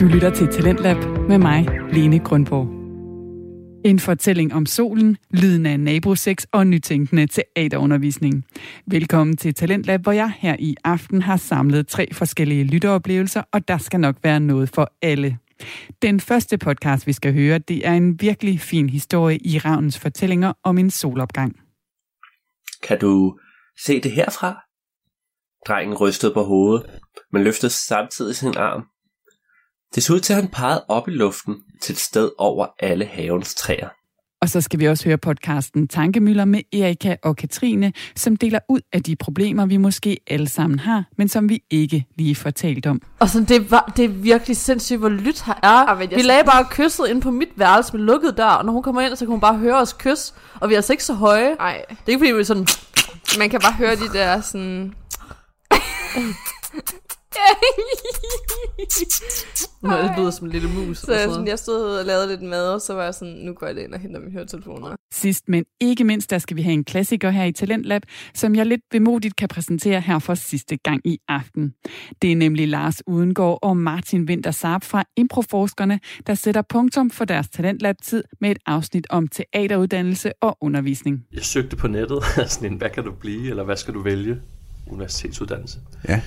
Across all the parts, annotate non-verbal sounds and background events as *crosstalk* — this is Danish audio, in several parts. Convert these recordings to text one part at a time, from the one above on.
Du lytter til Talentlab med mig, Lene Grundborg. En fortælling om solen, lyden af nabosex og nytænkende teaterundervisning. Velkommen til Talentlab, hvor jeg her i aften har samlet tre forskellige lytteoplevelser, og der skal nok være noget for alle. Den første podcast, vi skal høre, det er en virkelig fin historie i Ravns fortællinger om en solopgang. Kan du se det herfra? Drengen rystede på hovedet, men løftede samtidig sin arm. Det så ud til, at han pegede op i luften til et sted over alle havens træer. Og så skal vi også høre podcasten Tankemøller med Erika og Katrine, som deler ud af de problemer, vi måske alle sammen har, men som vi ikke lige fortalt om. Og sådan, det, var, det er virkelig sindssygt, hvor lyt her er. Vi lagde bare kysset ind på mit værelse med lukket dør, og når hun kommer ind, så kan hun bare høre os kysse. Og vi er altså ikke så høje. Nej, Det er ikke fordi, vi er sådan... man kan bare høre de der sådan... *laughs* Er det lyder som en lille mus. så eller jeg, sådan jeg stod og lavede lidt mad, og så var jeg sådan, nu går jeg ind og henter mine høretelefoner. Sidst, men ikke mindst, der skal vi have en klassiker her i Talentlab, som jeg lidt vemodigt kan præsentere her for sidste gang i aften. Det er nemlig Lars Udengård og Martin Winter Saab fra Improforskerne, der sætter punktum for deres Talentlab-tid med et afsnit om teateruddannelse og undervisning. Jeg søgte på nettet, *laughs* sådan en, hvad kan du blive, eller hvad skal du vælge? Universitetsuddannelse. Ja.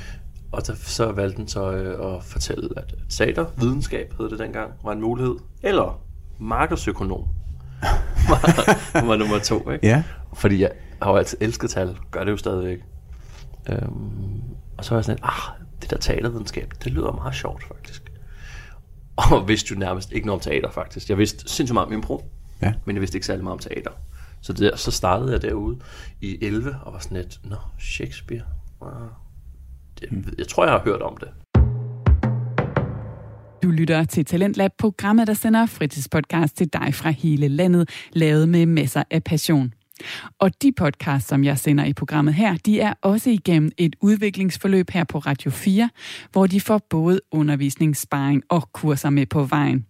Og der, så valgte den så øh, at fortælle, at teater, videnskab hed det dengang, var en mulighed. Eller markedsøkonom var, var nummer to, ikke? Ja. Fordi jeg har jo altid elsket tal, gør det jo stadigvæk. Øhm, og så var jeg sådan, ah, det der teatervidenskab, det lyder meget sjovt faktisk. Og vidste jo nærmest ikke noget om teater faktisk. Jeg vidste sindssygt meget om impro, Ja. men jeg vidste ikke særlig meget om teater. Så der, så startede jeg derude i 11 og var sådan lidt, nå, Shakespeare. Det, jeg tror, jeg har hørt om det. Du lytter til Talentlab, programmet, der sender fritidspodcast til dig fra hele landet, lavet med masser af passion. Og de podcasts, som jeg sender i programmet her, de er også igennem et udviklingsforløb her på Radio 4, hvor de får både undervisning, sparring og kurser med på vejen.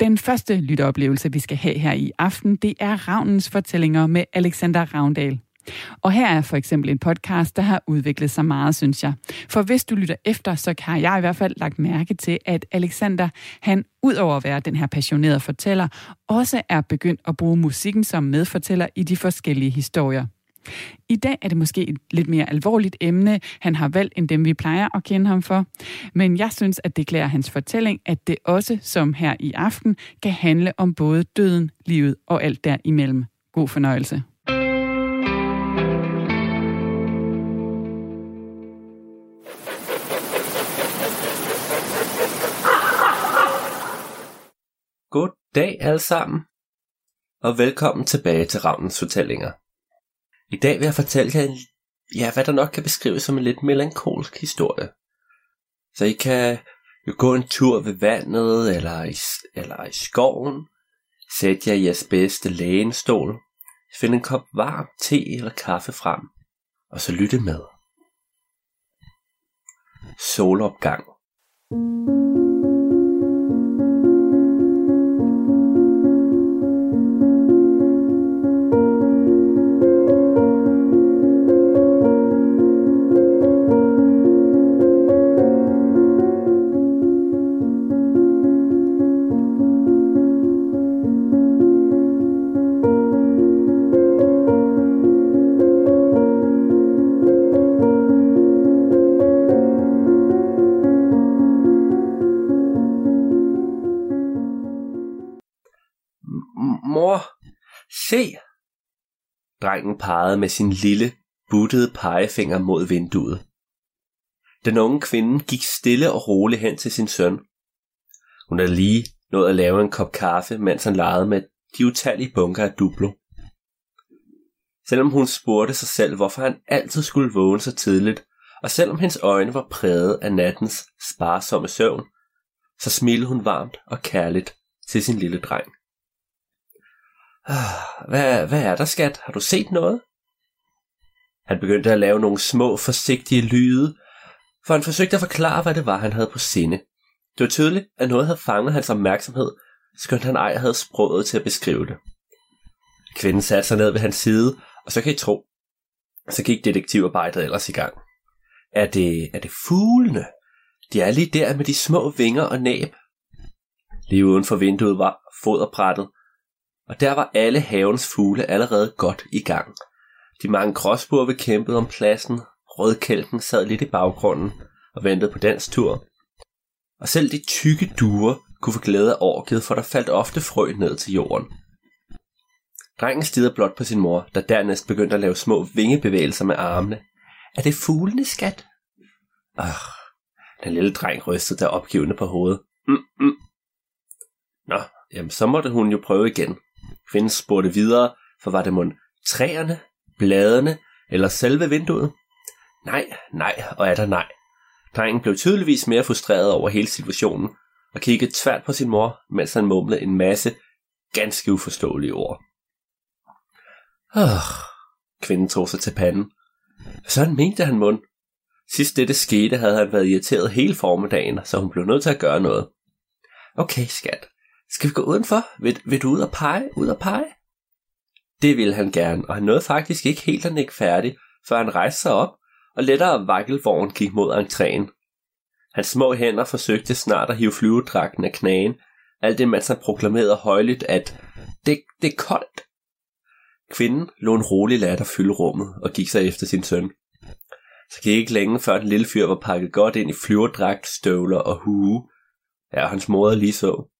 Den første lytteoplevelse, vi skal have her i aften, det er Ravnens fortællinger med Alexander Ravndal. Og her er for eksempel en podcast, der har udviklet sig meget, synes jeg. For hvis du lytter efter, så har jeg i hvert fald lagt mærke til, at Alexander, han udover at være den her passionerede fortæller, også er begyndt at bruge musikken som medfortæller i de forskellige historier. I dag er det måske et lidt mere alvorligt emne, han har valgt, end dem vi plejer at kende ham for. Men jeg synes, at det klæder hans fortælling, at det også, som her i aften, kan handle om både døden, livet og alt derimellem. God fornøjelse. God dag alle sammen, og velkommen tilbage til Ravnens Fortællinger. I dag vil jeg fortælle jer, ja, hvad der nok kan beskrives som en lidt melankolsk historie. Så I kan jo gå en tur ved vandet, eller i, eller i skoven, sætte jer i jeres bedste lænestol, finde en kop varm te eller kaffe frem, og så lytte med. Solopgang. M- Drengen pegede med sin lille, buttede pegefinger mod vinduet. Den unge kvinde gik stille og roligt hen til sin søn. Hun havde lige nået at lave en kop kaffe, mens han legede med de utallige bunker af duplo. Selvom hun spurgte sig selv, hvorfor han altid skulle vågne så tidligt, og selvom hendes øjne var præget af nattens sparsomme søvn, så smilede hun varmt og kærligt til sin lille dreng. Hvad, hvad er der, skat? Har du set noget? Han begyndte at lave nogle små, forsigtige lyde, for han forsøgte at forklare, hvad det var, han havde på sinde. Det var tydeligt, at noget havde fanget hans opmærksomhed, skønt han ej havde sproget til at beskrive det. Kvinden satte sig ned ved hans side, og så kan I tro, så gik detektivarbejdet ellers i gang. Er det, er det fuglene? De er lige der med de små vinger og næb. Lige uden for vinduet var foderbrættet, og der var alle havens fugle allerede godt i gang. De mange gråspurve kæmpede om pladsen, rødkælken sad lidt i baggrunden og ventede på dens tur. Og selv de tykke duer kunne få glæde af orket, for der faldt ofte frø ned til jorden. Drengen stider blot på sin mor, der dernæst begyndte at lave små vingebevægelser med armene. Er det fuglene, skat? Ah, den lille dreng rystede der opgivende på hovedet. Mm, mm. Nå, jamen så måtte hun jo prøve igen. Kvinden spurgte videre, for var det mund træerne, bladene eller selve vinduet? Nej, nej og er der nej. Drengen blev tydeligvis mere frustreret over hele situationen, og kiggede tvært på sin mor, mens han mumlede en masse ganske uforståelige ord. Øh, kvinden tog sig til panden. Sådan mente han mund. Sidst dette skete, havde han været irriteret hele formiddagen, så hun blev nødt til at gøre noget. Okay, skat. Skal vi gå udenfor? Vil, vil du ud og pege? Ud og pege? Det ville han gerne, og han nåede faktisk ikke helt at nikke færdig, før han rejste sig op, og lettere vakkelvogn gik mod entréen. Hans små hænder forsøgte snart at hive flyvedragten af knagen, alt det mens han proklamerede højligt, at det, det er koldt. Kvinden lå en rolig latter fylde rummet og gik sig efter sin søn. Så gik ikke længe før den lille fyr var pakket godt ind i flyverdragt, støvler og hue. Ja, hans moder lige så.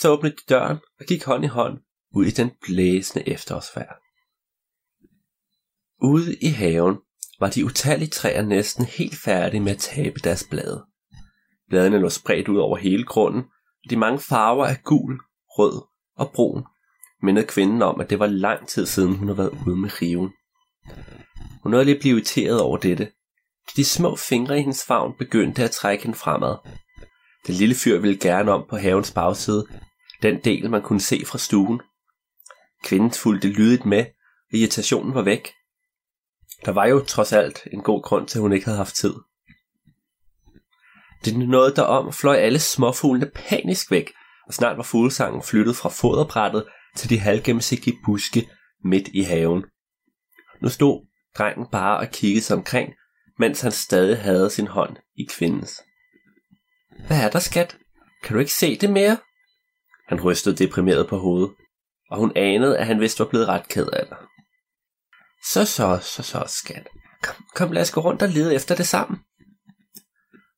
Så åbnede de døren og gik hånd i hånd ud i den blæsende efterårsfærd. Ude i haven var de utallige træer næsten helt færdige med at tabe deres blade. Bladene lå spredt ud over hele grunden, og de mange farver af gul, rød og brun mindede kvinden om, at det var lang tid siden, hun havde været ude med riven. Hun nåede lige blive irriteret over dette. De små fingre i hendes favn begyndte at trække hende fremad. Den lille fyr ville gerne om på havens bagside, den del man kunne se fra stuen. Kvinden fulgte lydigt med, og irritationen var væk. Der var jo trods alt en god grund til, at hun ikke havde haft tid. Det nåede derom fløj alle småfuglene panisk væk, og snart var fuglesangen flyttet fra foderbrættet til de halvgennemsigtige buske midt i haven. Nu stod drengen bare og kiggede sig omkring, mens han stadig havde sin hånd i kvindens. Hvad er der, skat? Kan du ikke se det mere? Han rystede deprimeret på hovedet, og hun anede, at han vist var blevet ret ked af det. Så så, så så, skat. Kom, kom lad os gå rundt og lede efter det sammen.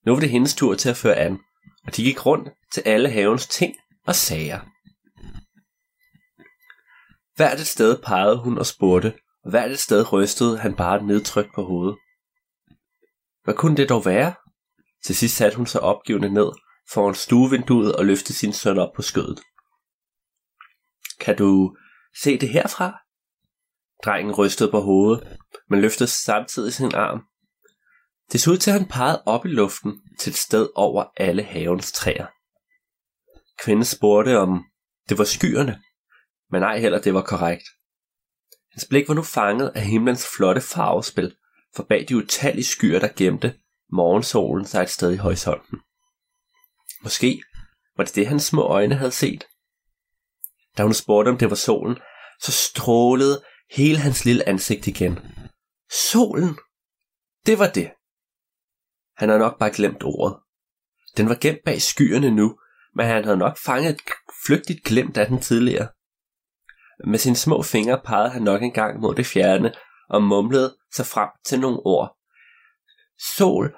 Nu var det hendes tur til at føre an, og de gik rundt til alle havens ting og sager. Hvert et sted pegede hun og spurgte, og hvert et sted rystede han bare nedtrykt på hovedet. Hvad kunne det dog være? Til sidst satte hun sig opgivende ned foran stuevinduet og løftede sin søn op på skødet. Kan du se det herfra? Drengen rystede på hovedet, men løftede samtidig sin arm. Det så ud til, at han pegede op i luften til et sted over alle havens træer. Kvinden spurgte, om det var skyerne, men ej heller det var korrekt. Hans blik var nu fanget af himlens flotte farvespil, for bag de utallige skyer, der gemte morgensolen sig et sted i horisonten. Måske var det det, hans små øjne havde set. Da hun spurgte, om det var solen, så strålede hele hans lille ansigt igen. Solen! Det var det. Han havde nok bare glemt ordet. Den var gemt bag skyerne nu, men han havde nok fanget et flygtigt glemt af den tidligere. Med sine små fingre pegede han nok engang mod det fjerne og mumlede sig frem til nogle ord. Sol,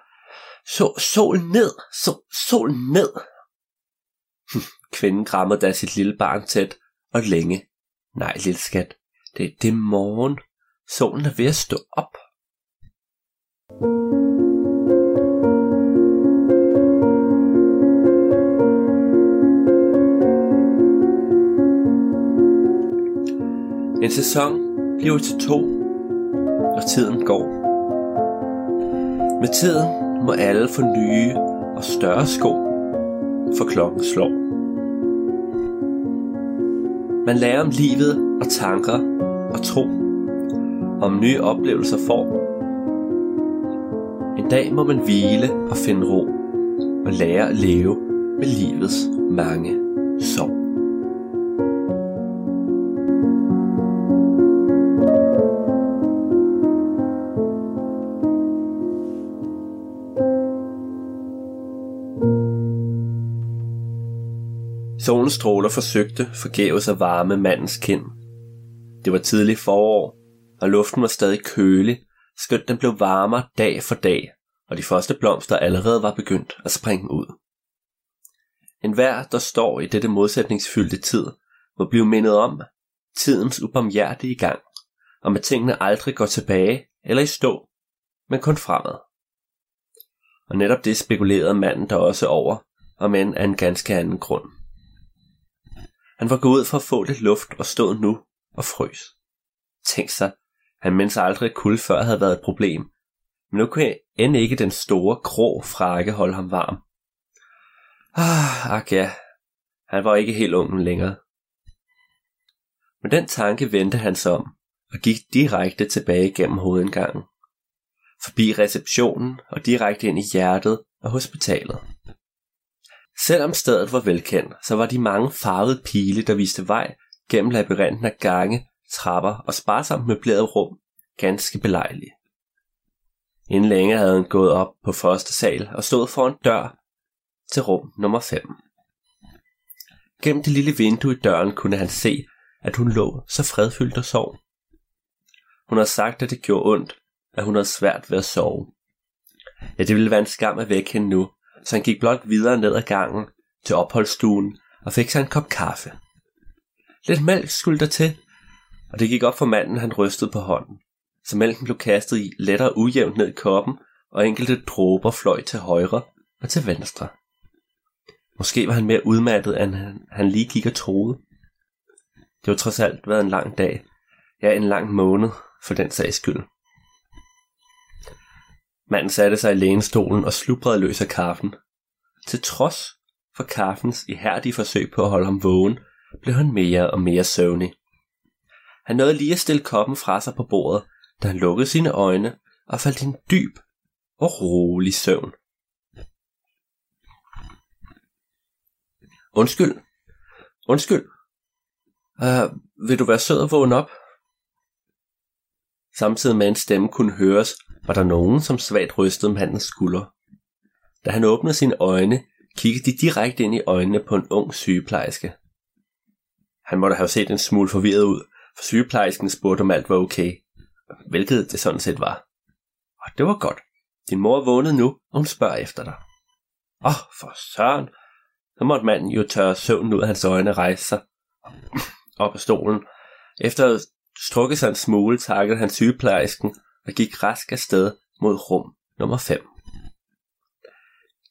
sol, sol ned, sol, sol ned. *laughs* Kvinden krammer da sit lille barn tæt og længe. Nej, lille skat, det er det morgen. Solen er ved at stå op. En sæson bliver til to, og tiden går. Med tiden må alle få nye og større sko, for klokken slår. Man lærer om livet og tanker og tro, om nye oplevelser får. En dag må man hvile og finde ro, og lære at leve med livets mange sorg. Solens stråler forsøgte forgæves at varme mandens kind. Det var tidlig forår, og luften var stadig kølig, skønt den blev varmere dag for dag, og de første blomster allerede var begyndt at springe ud. En hver, der står i dette modsætningsfyldte tid, må blive mindet om tidens ubarmhjertige gang, og med tingene aldrig går tilbage eller i stå, men kun fremad. Og netop det spekulerede manden der også over, og men af en ganske anden grund. Han var gået ud for at få lidt luft og stod nu og frøs. Tænk sig, han mens aldrig kul før havde været et problem, men nu kunne end ikke den store, grå frakke holde ham varm. Ah, ak ja, han var ikke helt ungen længere. Men den tanke vendte han sig om, og gik direkte tilbage gennem hovedindgangen. Forbi receptionen og direkte ind i hjertet af hospitalet. Selvom stedet var velkendt, så var de mange farvede pile, der viste vej gennem labyrinten af gange, trapper og sparsomt møblerede rum, ganske belejlige. Inden længe havde han gået op på første sal og stod foran dør til rum nummer 5. Gennem det lille vindue i døren kunne han se, at hun lå så fredfyldt og sov. Hun havde sagt, at det gjorde ondt, at hun havde svært ved at sove. Ja, det ville være en skam at vække hende nu, så han gik blot videre ned ad gangen til opholdsstuen og fik sig en kop kaffe. Lidt mælk skulle der til, og det gik op for manden, han rystede på hånden. Så mælken blev kastet i lettere ujævnt ned i koppen, og enkelte dråber fløj til højre og til venstre. Måske var han mere udmattet, end han, han lige gik og troede. Det var trods alt været en lang dag. Ja, en lang måned, for den sags skyld. Manden satte sig i lænestolen og slubrede løs af kaffen. Til trods for kaffens ihærdige forsøg på at holde ham vågen, blev han mere og mere søvnig. Han nåede lige at stille koppen fra sig på bordet, da han lukkede sine øjne og faldt i en dyb og rolig søvn. Undskyld. Undskyld. Uh, vil du være sød og vågne op? Samtidig med en stemme kunne høres, var der nogen, som svagt rystede mandens skulder. Da han åbnede sine øjne, kiggede de direkte ind i øjnene på en ung sygeplejerske. Han måtte have set en smule forvirret ud, for sygeplejersken spurgte om alt var okay, hvilket det sådan set var. Og det var godt. Din mor er vågnet nu, og hun spørger efter dig. Åh, oh, for søren. Så måtte manden jo tørre søvnen ud af hans øjne rejse sig op af stolen. Efter at strukket sig en smule, takkede han sygeplejersken og gik rask afsted mod rum nummer 5.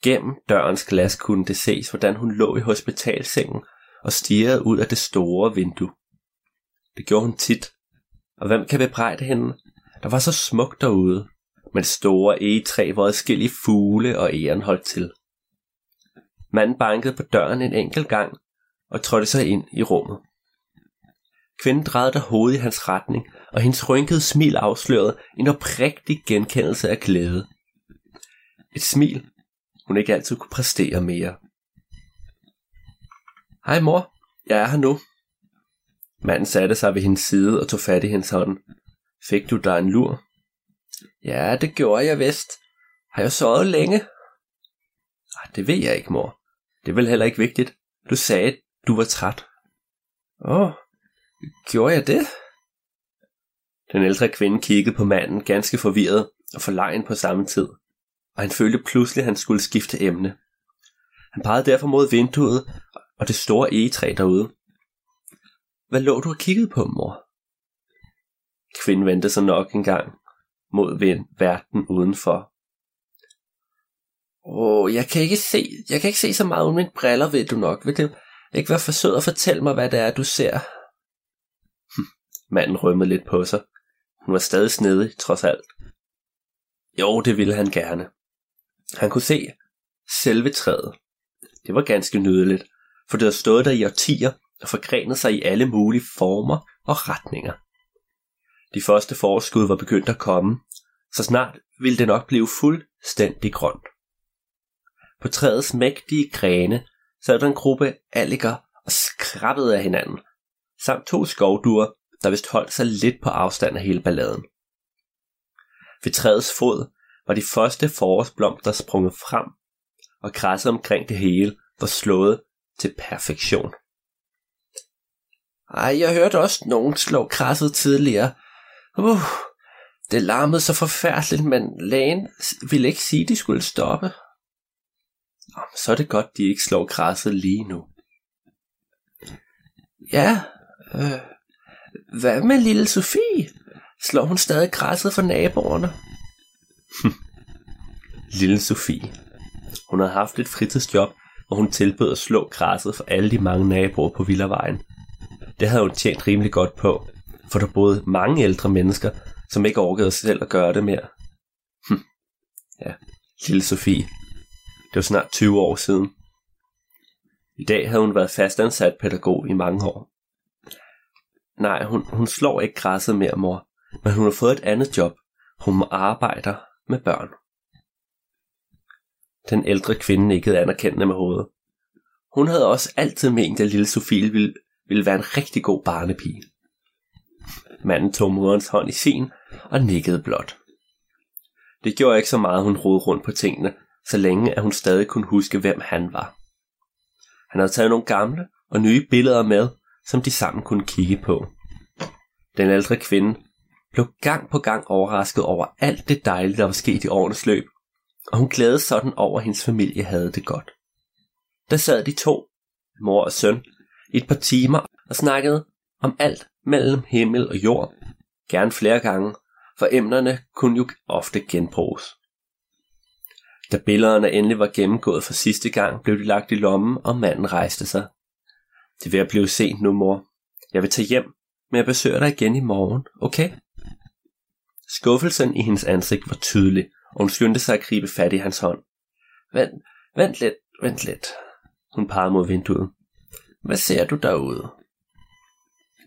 Gennem dørens glas kunne det ses, hvordan hun lå i hospitalsengen og stirrede ud af det store vindue. Det gjorde hun tit, og hvem kan bebrejde hende? Der var så smukt derude, med det store egetræ, hvor adskillige fugle og æren holdt til. Manden bankede på døren en enkelt gang og trådte sig ind i rummet. Kvinden drejede der hovedet i hans retning, og hendes rynkede smil afslørede en oprigtig genkendelse af glæde. Et smil, hun ikke altid kunne præstere mere. Hej mor, jeg er her nu. Manden satte sig ved hendes side og tog fat i hendes hånd. Fik du dig en lur? Ja, det gjorde jeg vist. Har jeg sovet længe? Ah, det ved jeg ikke, mor. Det er vel heller ikke vigtigt. Du sagde, du var træt. Åh, oh, gjorde jeg det? Den ældre kvinde kiggede på manden ganske forvirret og forlegen på samme tid, og han følte pludselig, at han skulle skifte emne. Han pegede derfor mod vinduet og det store egetræ derude. Hvad lå du og kiggede på, mor? Kvinden vendte sig nok en gang mod verden udenfor. Åh, jeg kan ikke se, jeg kan ikke se så meget uden mine briller, ved du nok. Vil du ikke være for sød at fortælle mig, hvad det er, du ser? Manden rømmede lidt på sig. Hun var stadig snedig, trods alt. Jo, det ville han gerne. Han kunne se selve træet. Det var ganske nydeligt, for det havde stået der i årtier og forgrenet sig i alle mulige former og retninger. De første forskud var begyndt at komme, så snart ville det nok blive fuldstændig grønt. På træets mægtige grene sad der en gruppe alliger og skrabbede af hinanden, samt to skovduer, der vist holdt sig lidt på afstand af hele balladen. Ved træets fod var de første forårsblomster sprunget frem, og græsset omkring det hele var slået til perfektion. Ej, jeg hørte også nogen slå græsset tidligere. Uh, det larmede så forfærdeligt, men lægen ville ikke sige, at de skulle stoppe. Nå, så er det godt, de ikke slår græsset lige nu. Ja, øh, hvad med lille Sofie? Slår hun stadig græsset for naboerne? *laughs* lille Sofie. Hun havde haft et fritidsjob, hvor hun tilbød at slå græsset for alle de mange naboer på Villavejen. Det havde hun tjent rimelig godt på, for der boede mange ældre mennesker, som ikke orkede selv at gøre det mere. Hm. Ja, lille Sofie. Det var snart 20 år siden. I dag havde hun været fastansat pædagog i mange år. Nej, hun, hun slår ikke græsset mere, mor, men hun har fået et andet job. Hun arbejder med børn. Den ældre kvinde nikkede anerkendende med hovedet. Hun havde også altid ment, at lille Sofie ville, ville være en rigtig god barnepige. Manden tog moderens hånd i sin og nikkede blot. Det gjorde ikke så meget, hun rodede rundt på tingene, så længe at hun stadig kunne huske, hvem han var. Han havde taget nogle gamle og nye billeder med, som de sammen kunne kigge på. Den ældre kvinde blev gang på gang overrasket over alt det dejlige, der var sket i årenes løb, og hun glædede sådan over, at hendes familie havde det godt. Der sad de to, mor og søn, i et par timer og snakkede om alt mellem himmel og jord, gerne flere gange, for emnerne kunne jo ofte genbruges. Da billederne endelig var gennemgået for sidste gang, blev de lagt i lommen, og manden rejste sig. Det vil at blive sent nu, mor. Jeg vil tage hjem, men jeg besøger dig igen i morgen, okay? Skuffelsen i hendes ansigt var tydelig, og hun skyndte sig at gribe fat i hans hånd. Vent, vent lidt, vent lidt. Hun pegede mod vinduet. Hvad ser du derude?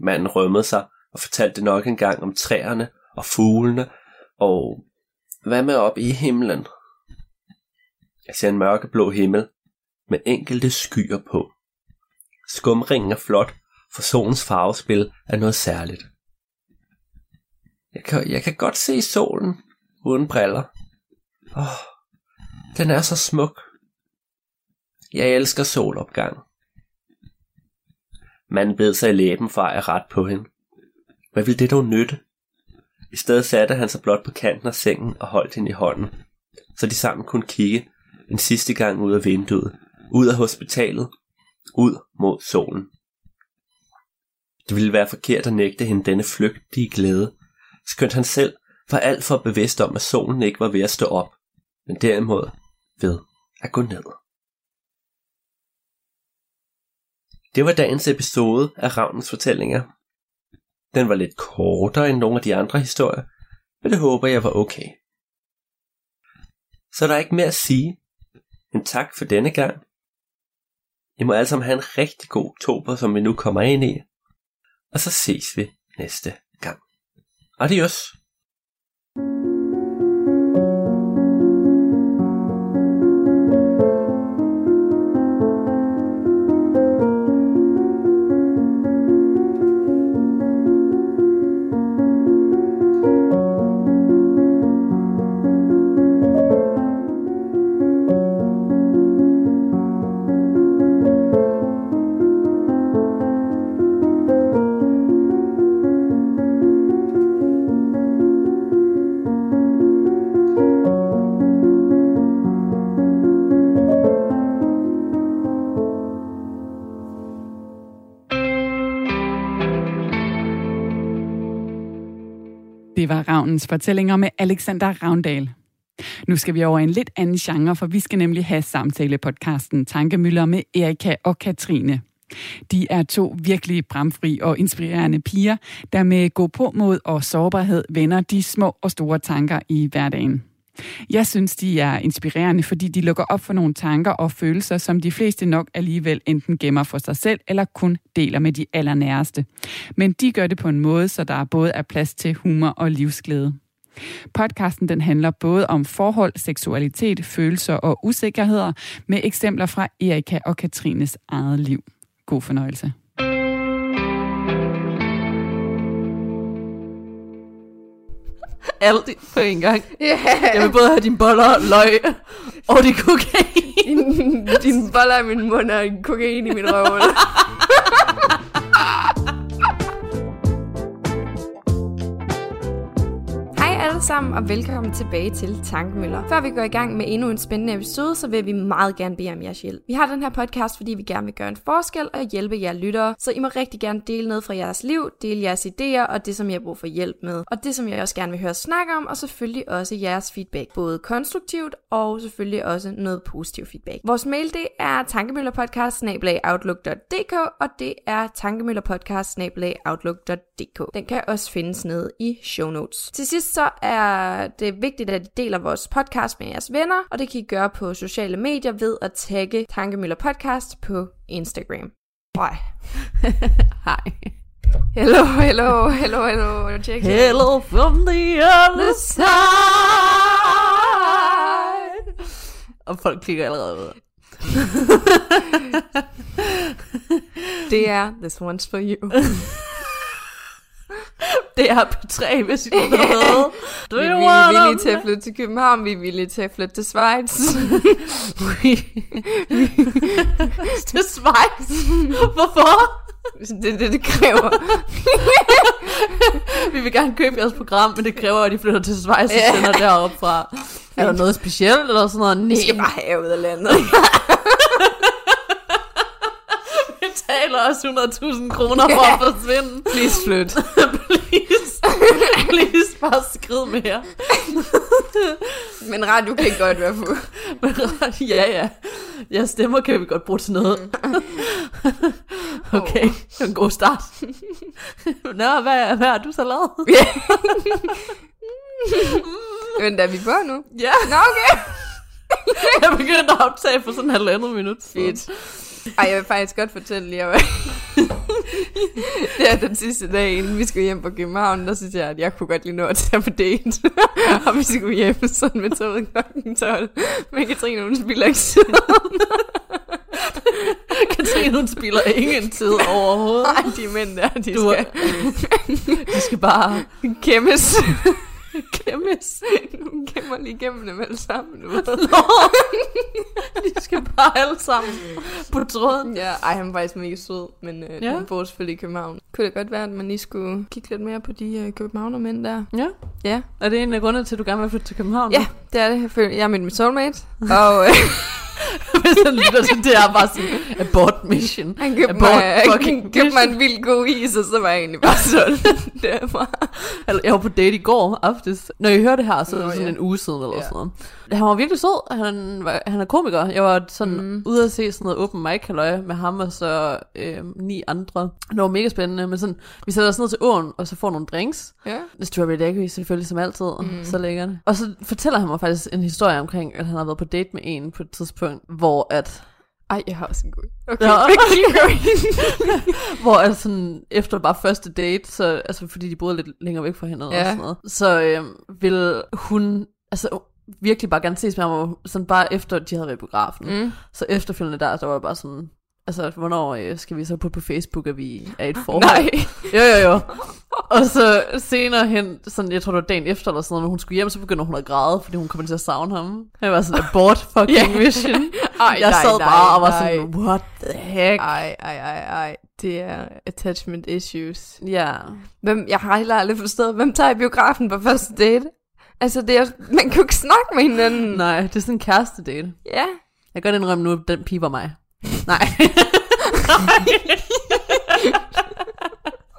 Manden rømmede sig og fortalte nok en gang om træerne og fuglene, og hvad med op i himlen? Jeg ser en mørkeblå himmel med enkelte skyer på. Skumringen er flot, for solens farvespil er noget særligt. Jeg kan, jeg kan godt se solen uden briller. Åh, oh, den er så smuk. Jeg elsker solopgang. Manden bed sig i læben for at ret på hende. Hvad ville det dog nytte? I stedet satte han sig blot på kanten af sengen og holdt hende i hånden, så de sammen kunne kigge en sidste gang ud af vinduet, ud af hospitalet, ud mod solen. Det ville være forkert at nægte hende denne flygtige glæde, skønt han selv var alt for bevidst om, at solen ikke var ved at stå op, men derimod ved at gå ned. Det var dagens episode af Ravnens fortællinger. Den var lidt kortere end nogle af de andre historier, men det håber jeg var okay. Så der er ikke mere at sige, end tak for denne gang. I må alle sammen have en rigtig god oktober, som vi nu kommer ind i. Og så ses vi næste gang. Adios! Det var Ravnens fortællinger med Alexander Ravndal. Nu skal vi over en lidt anden genre, for vi skal nemlig have samtale-podcasten Tankemøller med Erika og Katrine. De er to virkelig bramfri og inspirerende piger, der med gå på mod og sårbarhed vender de små og store tanker i hverdagen. Jeg synes, de er inspirerende, fordi de lukker op for nogle tanker og følelser, som de fleste nok alligevel enten gemmer for sig selv eller kun deler med de allernæreste. Men de gør det på en måde, så der både er plads til humor og livsglæde. Podcasten den handler både om forhold, seksualitet, følelser og usikkerheder med eksempler fra Erika og Katrines eget liv. God fornøjelse. *laughs* Alt på en gang. Ja. Jeg vil både have dine boller, løg og det *laughs* kokain. Din boller i min mund og kokain i min røv. *laughs* alle sammen, og velkommen tilbage til Tankemøller. Før vi går i gang med endnu en spændende episode, så vil vi meget gerne bede om jeres hjælp. Vi har den her podcast, fordi vi gerne vil gøre en forskel og hjælpe jer lyttere, så I må rigtig gerne dele noget fra jeres liv, dele jeres idéer og det, som I har brug for hjælp med. Og det, som jeg også gerne vil høre snakke om, og selvfølgelig også jeres feedback. Både konstruktivt og selvfølgelig også noget positiv feedback. Vores mail, det er tankemøllerpodcast og det er tankemøllerpodcast Den kan også findes nede i show notes. Til sidst så er det vigtigt, at I deler vores podcast med jeres venner, og det kan I gøre på sociale medier ved at tagge Tankemøller Podcast på Instagram. Hej. *laughs* Hej. Hello, hello, hello, hello. Check. Hello from the other side. Og folk klikker allerede ud. *laughs* Det er This One's For You. *laughs* *laughs* Det er P3, hvis I ved. Do *laughs* Vi, er villige til at flytte til København, vi er villige til at flytte til Schweiz. *laughs* til Schweiz? Hvorfor? det er det, det kræver. Vi vil gerne købe jeres program, men det kræver, at I flytter til Schweiz og sender deroppe fra. Er der noget specielt eller sådan noget? Nej, Vi skal bare have ud af landet. Betaler os 100.000 kroner for at forsvinde. Please flyt. *laughs* please, please, bare skrid mere. Men radio kan godt være på. Men, ja, ja. Jeres stemmer kan vi godt bruge til noget. *laughs* okay, er en god start. Nå, hvad, hvad har du så lavet? Men er vi på nu? Ja, Nå, okay. jeg begyndte at optage for sådan en halvandet minut. Fedt. Ej, jeg vil faktisk godt fortælle lige, at *laughs* det er den sidste dag, inden vi skulle hjem på København, der synes jeg, at jeg kunne godt lige nå at tage på date. *laughs* og vi skulle hjem sådan med toget klokken 12. Men Katrine, hun spiller ikke tid. *laughs* Katrine, hun spiller ingen tid overhovedet. Nej, de mænd der, de Du skal De skal bare kæmmes. Kæmmes. Hun kæmmer lige igennem dem alle sammen. Ved. *laughs* De skal bare alle sammen på tråden. Ja, ej, han var faktisk mega sød, men øh, Ja. han bor selvfølgelig i København. Kunne det godt være, at man lige skulle kigge lidt mere på de øh, københavnermænd der? Ja. Ja. Er det en af grundene til, at du gerne vil flytte til København? Ja, det er det. Jeg føler- Jeg er min soulmate, og øh, *laughs* Hvis han lytter til det, er bare sådan, abort mission. han købte Abort mig, fucking han købte mig en vild god is, og så var jeg egentlig bare sådan *laughs* derfra. Jeg var på date i går aftes. Når I hører det her, så er det Nå, sådan ja. en uge siden eller Ja. sådan noget. Han var virkelig sød. Han, var, han er komiker. Jeg var sådan. Mm. ude at se sådan noget open mic halløj med ham og så øh, ni andre. Det var mega spændende. Men sådan, vi sætter os ned til åen, og så får nogle drinks. Ja. Strawberry daiquiri selvfølgelig som altid. Mm. Så lækkert. Og så fortæller han mig faktisk en historie omkring, at han har været på date med en på et tidspunkt, hvor at Ej, jeg har også en god Okay, *laughs* going. *laughs* Hvor altså sådan, efter bare første date, så, altså fordi de boede lidt længere væk fra hinanden Ja. og sådan noget, så øhm, ville hun, altså virkelig bare gerne ses med ham, og sådan bare efter de havde været i biografen. Mm. Mm. Så efterfølgende der, der var jeg bare sådan, altså hvornår øh, skal vi så putte på Facebook, at vi er i et *laughs* forhold? Nej. Jo, jo, jo. Og så senere hen, sådan, jeg tror det var dagen efter eller sådan noget, når hun skulle hjem, så begynder hun at græde, fordi hun kommer til at savne ham. Jeg var sådan, abort *laughs* fucking mission. Ej, jeg nej, sad nej, bare og var nej. sådan, what the heck? Ej, ej, ej, ej. Det er attachment issues. Ja. Hvem, jeg har heller aldrig forstået, hvem tager i biografen på første date? Altså, det er, man kan jo ikke snakke med hinanden. Nej, det er sådan en kæreste date. Ja. Jeg kan godt indrømme nu, at den pige var mig. Nej.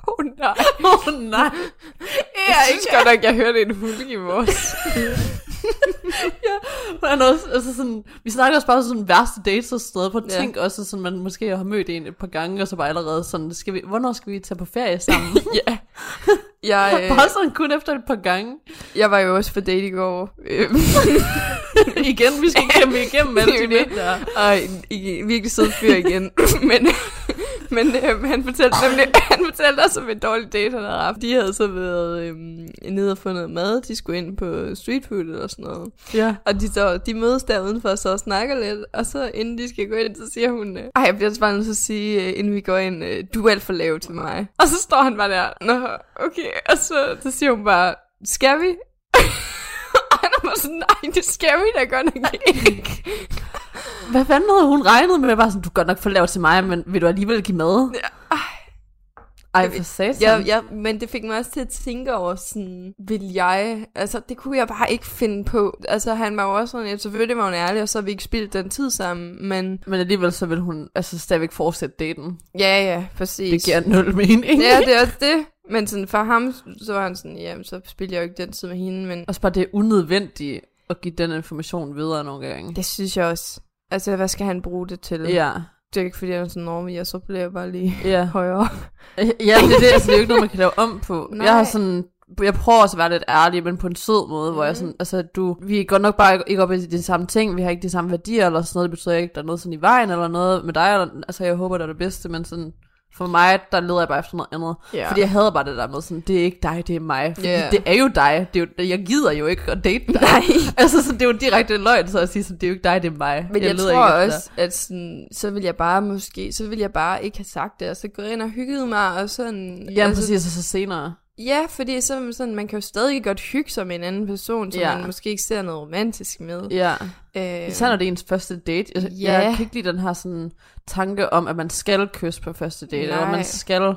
Åh, oh, nej. Åh oh, nej. Jeg synes godt nok, jeg hørte en hul i vores. *laughs* Men også, altså sådan, vi snakker også bare sådan værste dates og sådan noget. På Ja. tænk også, sådan, man måske har mødt en et par gange, og så bare allerede sådan, skal vi, hvornår skal vi tage på ferie sammen? *laughs* ja. Jeg, øh, kun efter et par gange. jeg var jo også på date i går. *laughs* Igen, vi skal igennem igennem alle *laughs* Det de der. og virkelig sød fyr igen. *laughs* men *laughs* men øh, han, fortalte, nemlig, *laughs* han fortalte også om en dårlig date, han havde haft. De havde så været øh, nede og få noget mad. De skulle ind på street food eller sådan noget. Ja. Og de, så, de mødes der udenfor så og snakker lidt, og så inden de skal gå ind, så siger hun, øh, ej, jeg bliver bare nødt til at sige, øh, inden vi går ind, øh, du er alt for lav til mig. Og så står han bare der, nå, okay, og så, så siger hun bare, skal vi? *laughs* *laughs* han bare sådan, nej, det skal vi da godt nok ikke. *laughs* hvad fanden havde hun regnet med? Bare sådan, du godt nok få lavet til mig, men vil du alligevel give mad? Ej, for satan. Ja, ja, men det fik mig også til at tænke over sådan, vil jeg, altså det kunne jeg bare ikke finde på. Altså han var jo også sådan, at selvfølgelig var hun ærlig, og så har vi ikke spildt den tid sammen, men Men alligevel så vil hun altså stadigvæk fortsætte daten. ja, ja, præcis. Det giver nul mening. Ja, det er også det. Men sådan for ham, så var han sådan, jamen så spiller jeg jo ikke den tid med hende, men Også bare det er unødvendigt at give den information videre nogle gange. det synes jeg også. Altså, hvad skal han bruge det til? Ja. Det er ikke fordi, han er sådan, norm, jeg så bliver jeg bare lige *laughs* Ja. højere. *laughs* Ja, det er det. Altså, det er jo ikke noget, man kan lave om på. Nej. Jeg har sådan... Jeg prøver også at være lidt ærlig, men på en sød måde, mm. hvor jeg sådan, altså du, vi er godt nok bare ikke- op i de samme ting, vi har ikke de samme værdier eller sådan noget, det betyder ikke, der er noget sådan i vejen eller noget med dig, eller, altså jeg håber, det er det bedste, men sådan, for mig, der leder jeg bare efter noget andet. Ja. Fordi jeg havde bare det der med sådan, det er ikke dig, det er mig. Fordi Ja. det er jo dig. Det er jo, jeg gider jo ikke at date dig. Nej. *laughs* altså, så det er jo direkte løgn, så at sige, sådan, det er jo ikke dig, det er mig. Men jeg, jeg tror ikke også, at sådan, så vil jeg bare måske, så vil jeg bare ikke have sagt det, og så gå ind og hygget mig, og sådan... Ja, altså, præcis, og så senere. Ja, fordi så, sådan, man kan jo stadig godt hygge sig med en anden person, som Ja. man måske ikke ser noget romantisk med. Ja. Øh, Især når det er ens første date. Jeg, Ja. jeg kan ikke lide den her sådan, tanke om, at man skal kysse på første date, Nej. eller man skal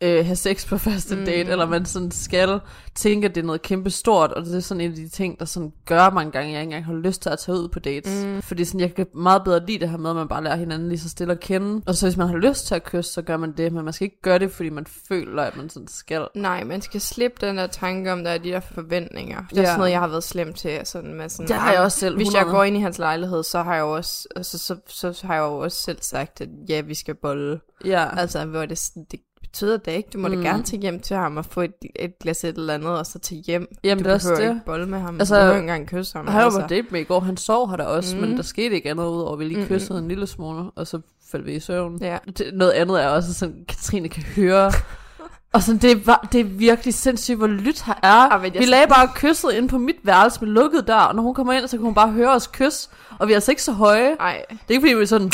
øh, have sex på første Mm. date, eller man sådan skal tænke, at det er noget kæmpe stort, og det er sådan en af de ting, der sådan gør mange gange, jeg ikke engang har lyst til at tage ud på dates. Mm. Fordi sådan, jeg kan meget bedre lide det her med, at man bare lærer hinanden lige så stille at kende. Og så hvis man har lyst til at kysse, så gør man det, men man skal ikke gøre det, fordi man føler, at man sådan skal. Nej, man skal slippe den der tanke om, der er de der forventninger. Det er Ja. sådan noget, jeg har været slem til. Sådan med sådan, Det har jeg "Ah, også selv, Hvis jeg 100. går ind i hans lejlighed, så har jeg jo også, altså, så, så, så har jeg jo også selv sagt, at ja, vi skal bolle. Ja. Altså, hvor det, det betyder det ikke. Du må mm. Mm. da gerne tage hjem til ham og få et, et glas et eller andet, og så tage hjem. Jamen, du det er behøver det. ikke bolle med ham. Altså, du behøver ikke engang kysse ham. Han var altså. på date med i går, han sov her der også, mm. Men der skete ikke andet ud over, vi lige kyssede en lille smule, og så faldt vi i søvn. Ja. Det, noget andet er også sådan, Katrine kan høre, *laughs* og sådan, det, er, var, det er virkelig sindssygt, hvor lyt her er. Jeg- vi lagde bare kysset ind på mit værelse med lukket dør, og når hun kommer ind, så kan hun bare høre os kysse, og vi er altså ikke så høje. Ej, Det er ikke fordi, vi er sådan,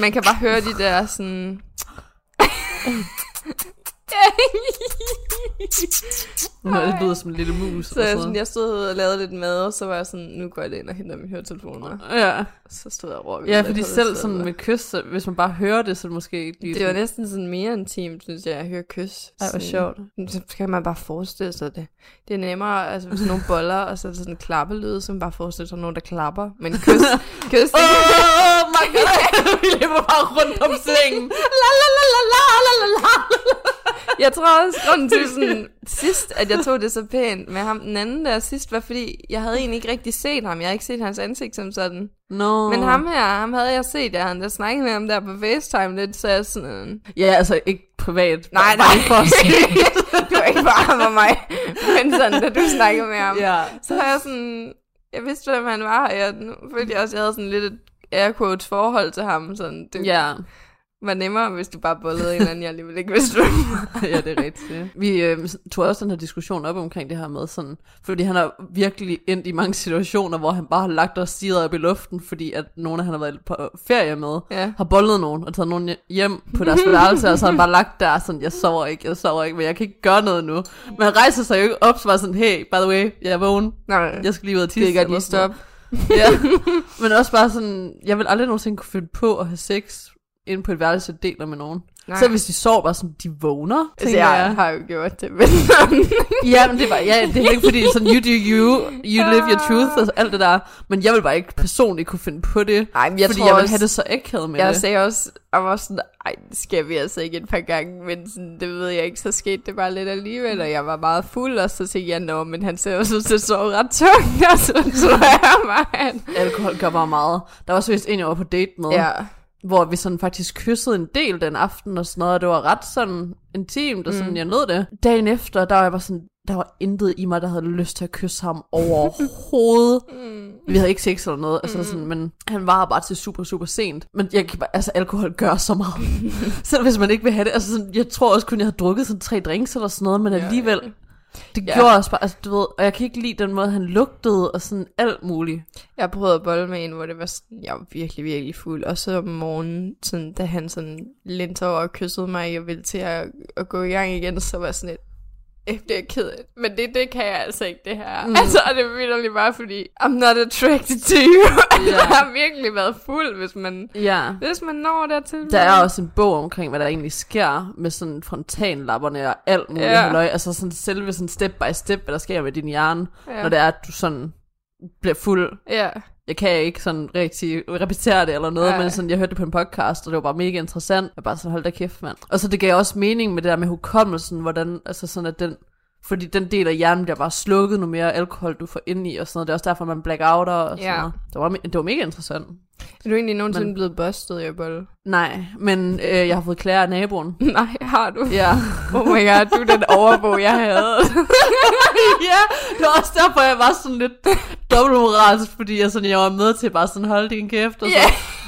man kan bare høre de der sådan... *laughs* nu det lyder som en lille mus. Så jeg, sådan jeg stod og lavede lidt mad, og så var jeg sådan, nu går jeg ind og henter mine høretelefoner. Ja. Så stod jeg og råbte ja, lidt fordi selv så sådan med kys, så hvis man bare hører det, så det måske ikke lige Det var næsten sådan mere intimt, synes jeg, at høre kys. Ej, hvor sjovt. Så kan man bare forestille sig det. Det er nemmere, altså hvis nogle boller, og så er sådan en klappelyd, som bare forestiller sig nogen, der klapper. Men kys, kys, *laughs* Åh, my god, *laughs* vi løber bare rundt om sengen. *laughs* La la la jeg tror også, grunden til sådan, sidst, at jeg tog det så pænt med ham, den anden der sidst, var fordi, jeg havde egentlig ikke rigtig set ham. Jeg har ikke set hans ansigt som sådan. No. Men ham her, ham havde jeg set, jeg havde snakket med ham der på FaceTime lidt, så jeg sådan... Ja, altså ikke privat. Nej, nej. For at *laughs* det var ikke bare ham og mig. Men sådan, da du snakkede med ham. ja. Så har jeg sådan... Jeg vidste, hvem han var, og jeg nu følte jeg også, jeg havde sådan lidt et air quotes forhold til ham. Sådan, det Ja. Var nemmere, hvis du bare bollede en eller anden, jeg alligevel ikke vidste, ja, det er rigtigt. Vi øh, tog også den her diskussion op omkring det her med sådan, fordi han har virkelig endt i mange situationer, hvor han bare har lagt og stiget op i luften, fordi at nogen, han har været på ferie med, Ja. har bollet nogen og taget nogen hjem på deres værelse, og så har han bare lagt der sådan, jeg sover ikke, jeg sover ikke, men jeg kan ikke gøre noget nu. Men han rejser sig jo ikke op, så var sådan, hey, by the way, jeg er vågen, Nej, jeg skal lige ud og det tisse. er godt eller lige sådan stop. noget. Ja, men også bare sådan, jeg vil aldrig nogensinde kunne finde på at have sex inde på et værelse, jeg deler med nogen. Nej. Så hvis de sover bare sådan, de vågner, Altså, jeg jeg. har jo gjort det, men Ja, men det var, ja, det er ikke fordi, sådan, you do you, you live your truth, og alt det der. Men jeg vil bare ikke personligt kunne finde på det. Ej, men jeg fordi tror jeg vil også- have det så akavet med jeg det. sagde også, jeg var sådan, ej, det skal vi altså ikke et par gange, men sådan, det ved jeg ikke, så skete det bare lidt alligevel, og jeg var meget fuld, og så tænkte jeg, nå, men han ser jo så til at sove ret tungt, og så tror jeg han... Alkohol gør bare meget. Der var også vist en, jeg var på date med, Ja, hvor vi sådan faktisk kyssede en del den aften og sådan noget, og det var ret sådan intimt, og sådan, Mm. jeg nød det. Dagen efter, der var jeg bare sådan, der var intet i mig, der havde lyst til at kysse ham overhovedet. *laughs* mm. Vi havde ikke sex eller noget, altså sådan, men han var bare til super, super sent. Men jeg, kan bare- altså, alkohol gør så meget. *laughs* Selv hvis man ikke vil have det. Altså, sådan, jeg tror også kun, jeg havde drukket sådan tre drinks eller sådan noget, men alligevel. Det Ja. gjorde også bare, altså, du ved, og jeg kan ikke lide den måde, han lugtede, og sådan alt muligt. Jeg prøvede at bolle med en, hvor det var sådan, jeg var virkelig, virkelig fuld. Og så om morgenen, sådan, da han sådan lente over og kyssede mig, og ville til at, at gå i gang igen, så var jeg sådan lidt, jeg bliver ked af det. Men det, det kan jeg altså ikke, det her. Mm. Altså, og det er virkelig bare fordi, I'm not attracted to you. Yeah. *laughs* jeg har virkelig været fuld, hvis man, Ja. hvis man når dertil. Der er også en bog omkring, hvad der egentlig sker med sådan frontallapperne og alt muligt Ja. halløj. Altså sådan selve sådan step by step, hvad der sker med din hjerne, Ja. når det er, at du sådan bliver fuld. Ja. Jeg kan ikke sådan rigtig repetere det eller noget, Nej. men sådan, jeg hørte det på en podcast, og det var bare mega interessant. Jeg bare sådan, hold da kæft, mand. Og så det gav også mening med det der med hukommelsen, hvordan, altså sådan, at den, fordi den del af hjernen bliver bare slukket, nu mere alkohol du får ind i, og sådan noget. Det er også derfor, man blackouter og sådan Ja. noget. Det var, det var mega interessant. Er du egentlig nogensinde Men- blevet bustet i bolle? Nej, men øh, jeg har fået klæder af naboen. *laughs* Nej, har du? Ja. Oh my god, du er den overbog, jeg havde. *laughs* ja, det var også derfor, jeg var sådan lidt dobbeltmoralsk, fordi jeg, sådan, jeg var med til bare sådan, hold din kæft, og så. Ja.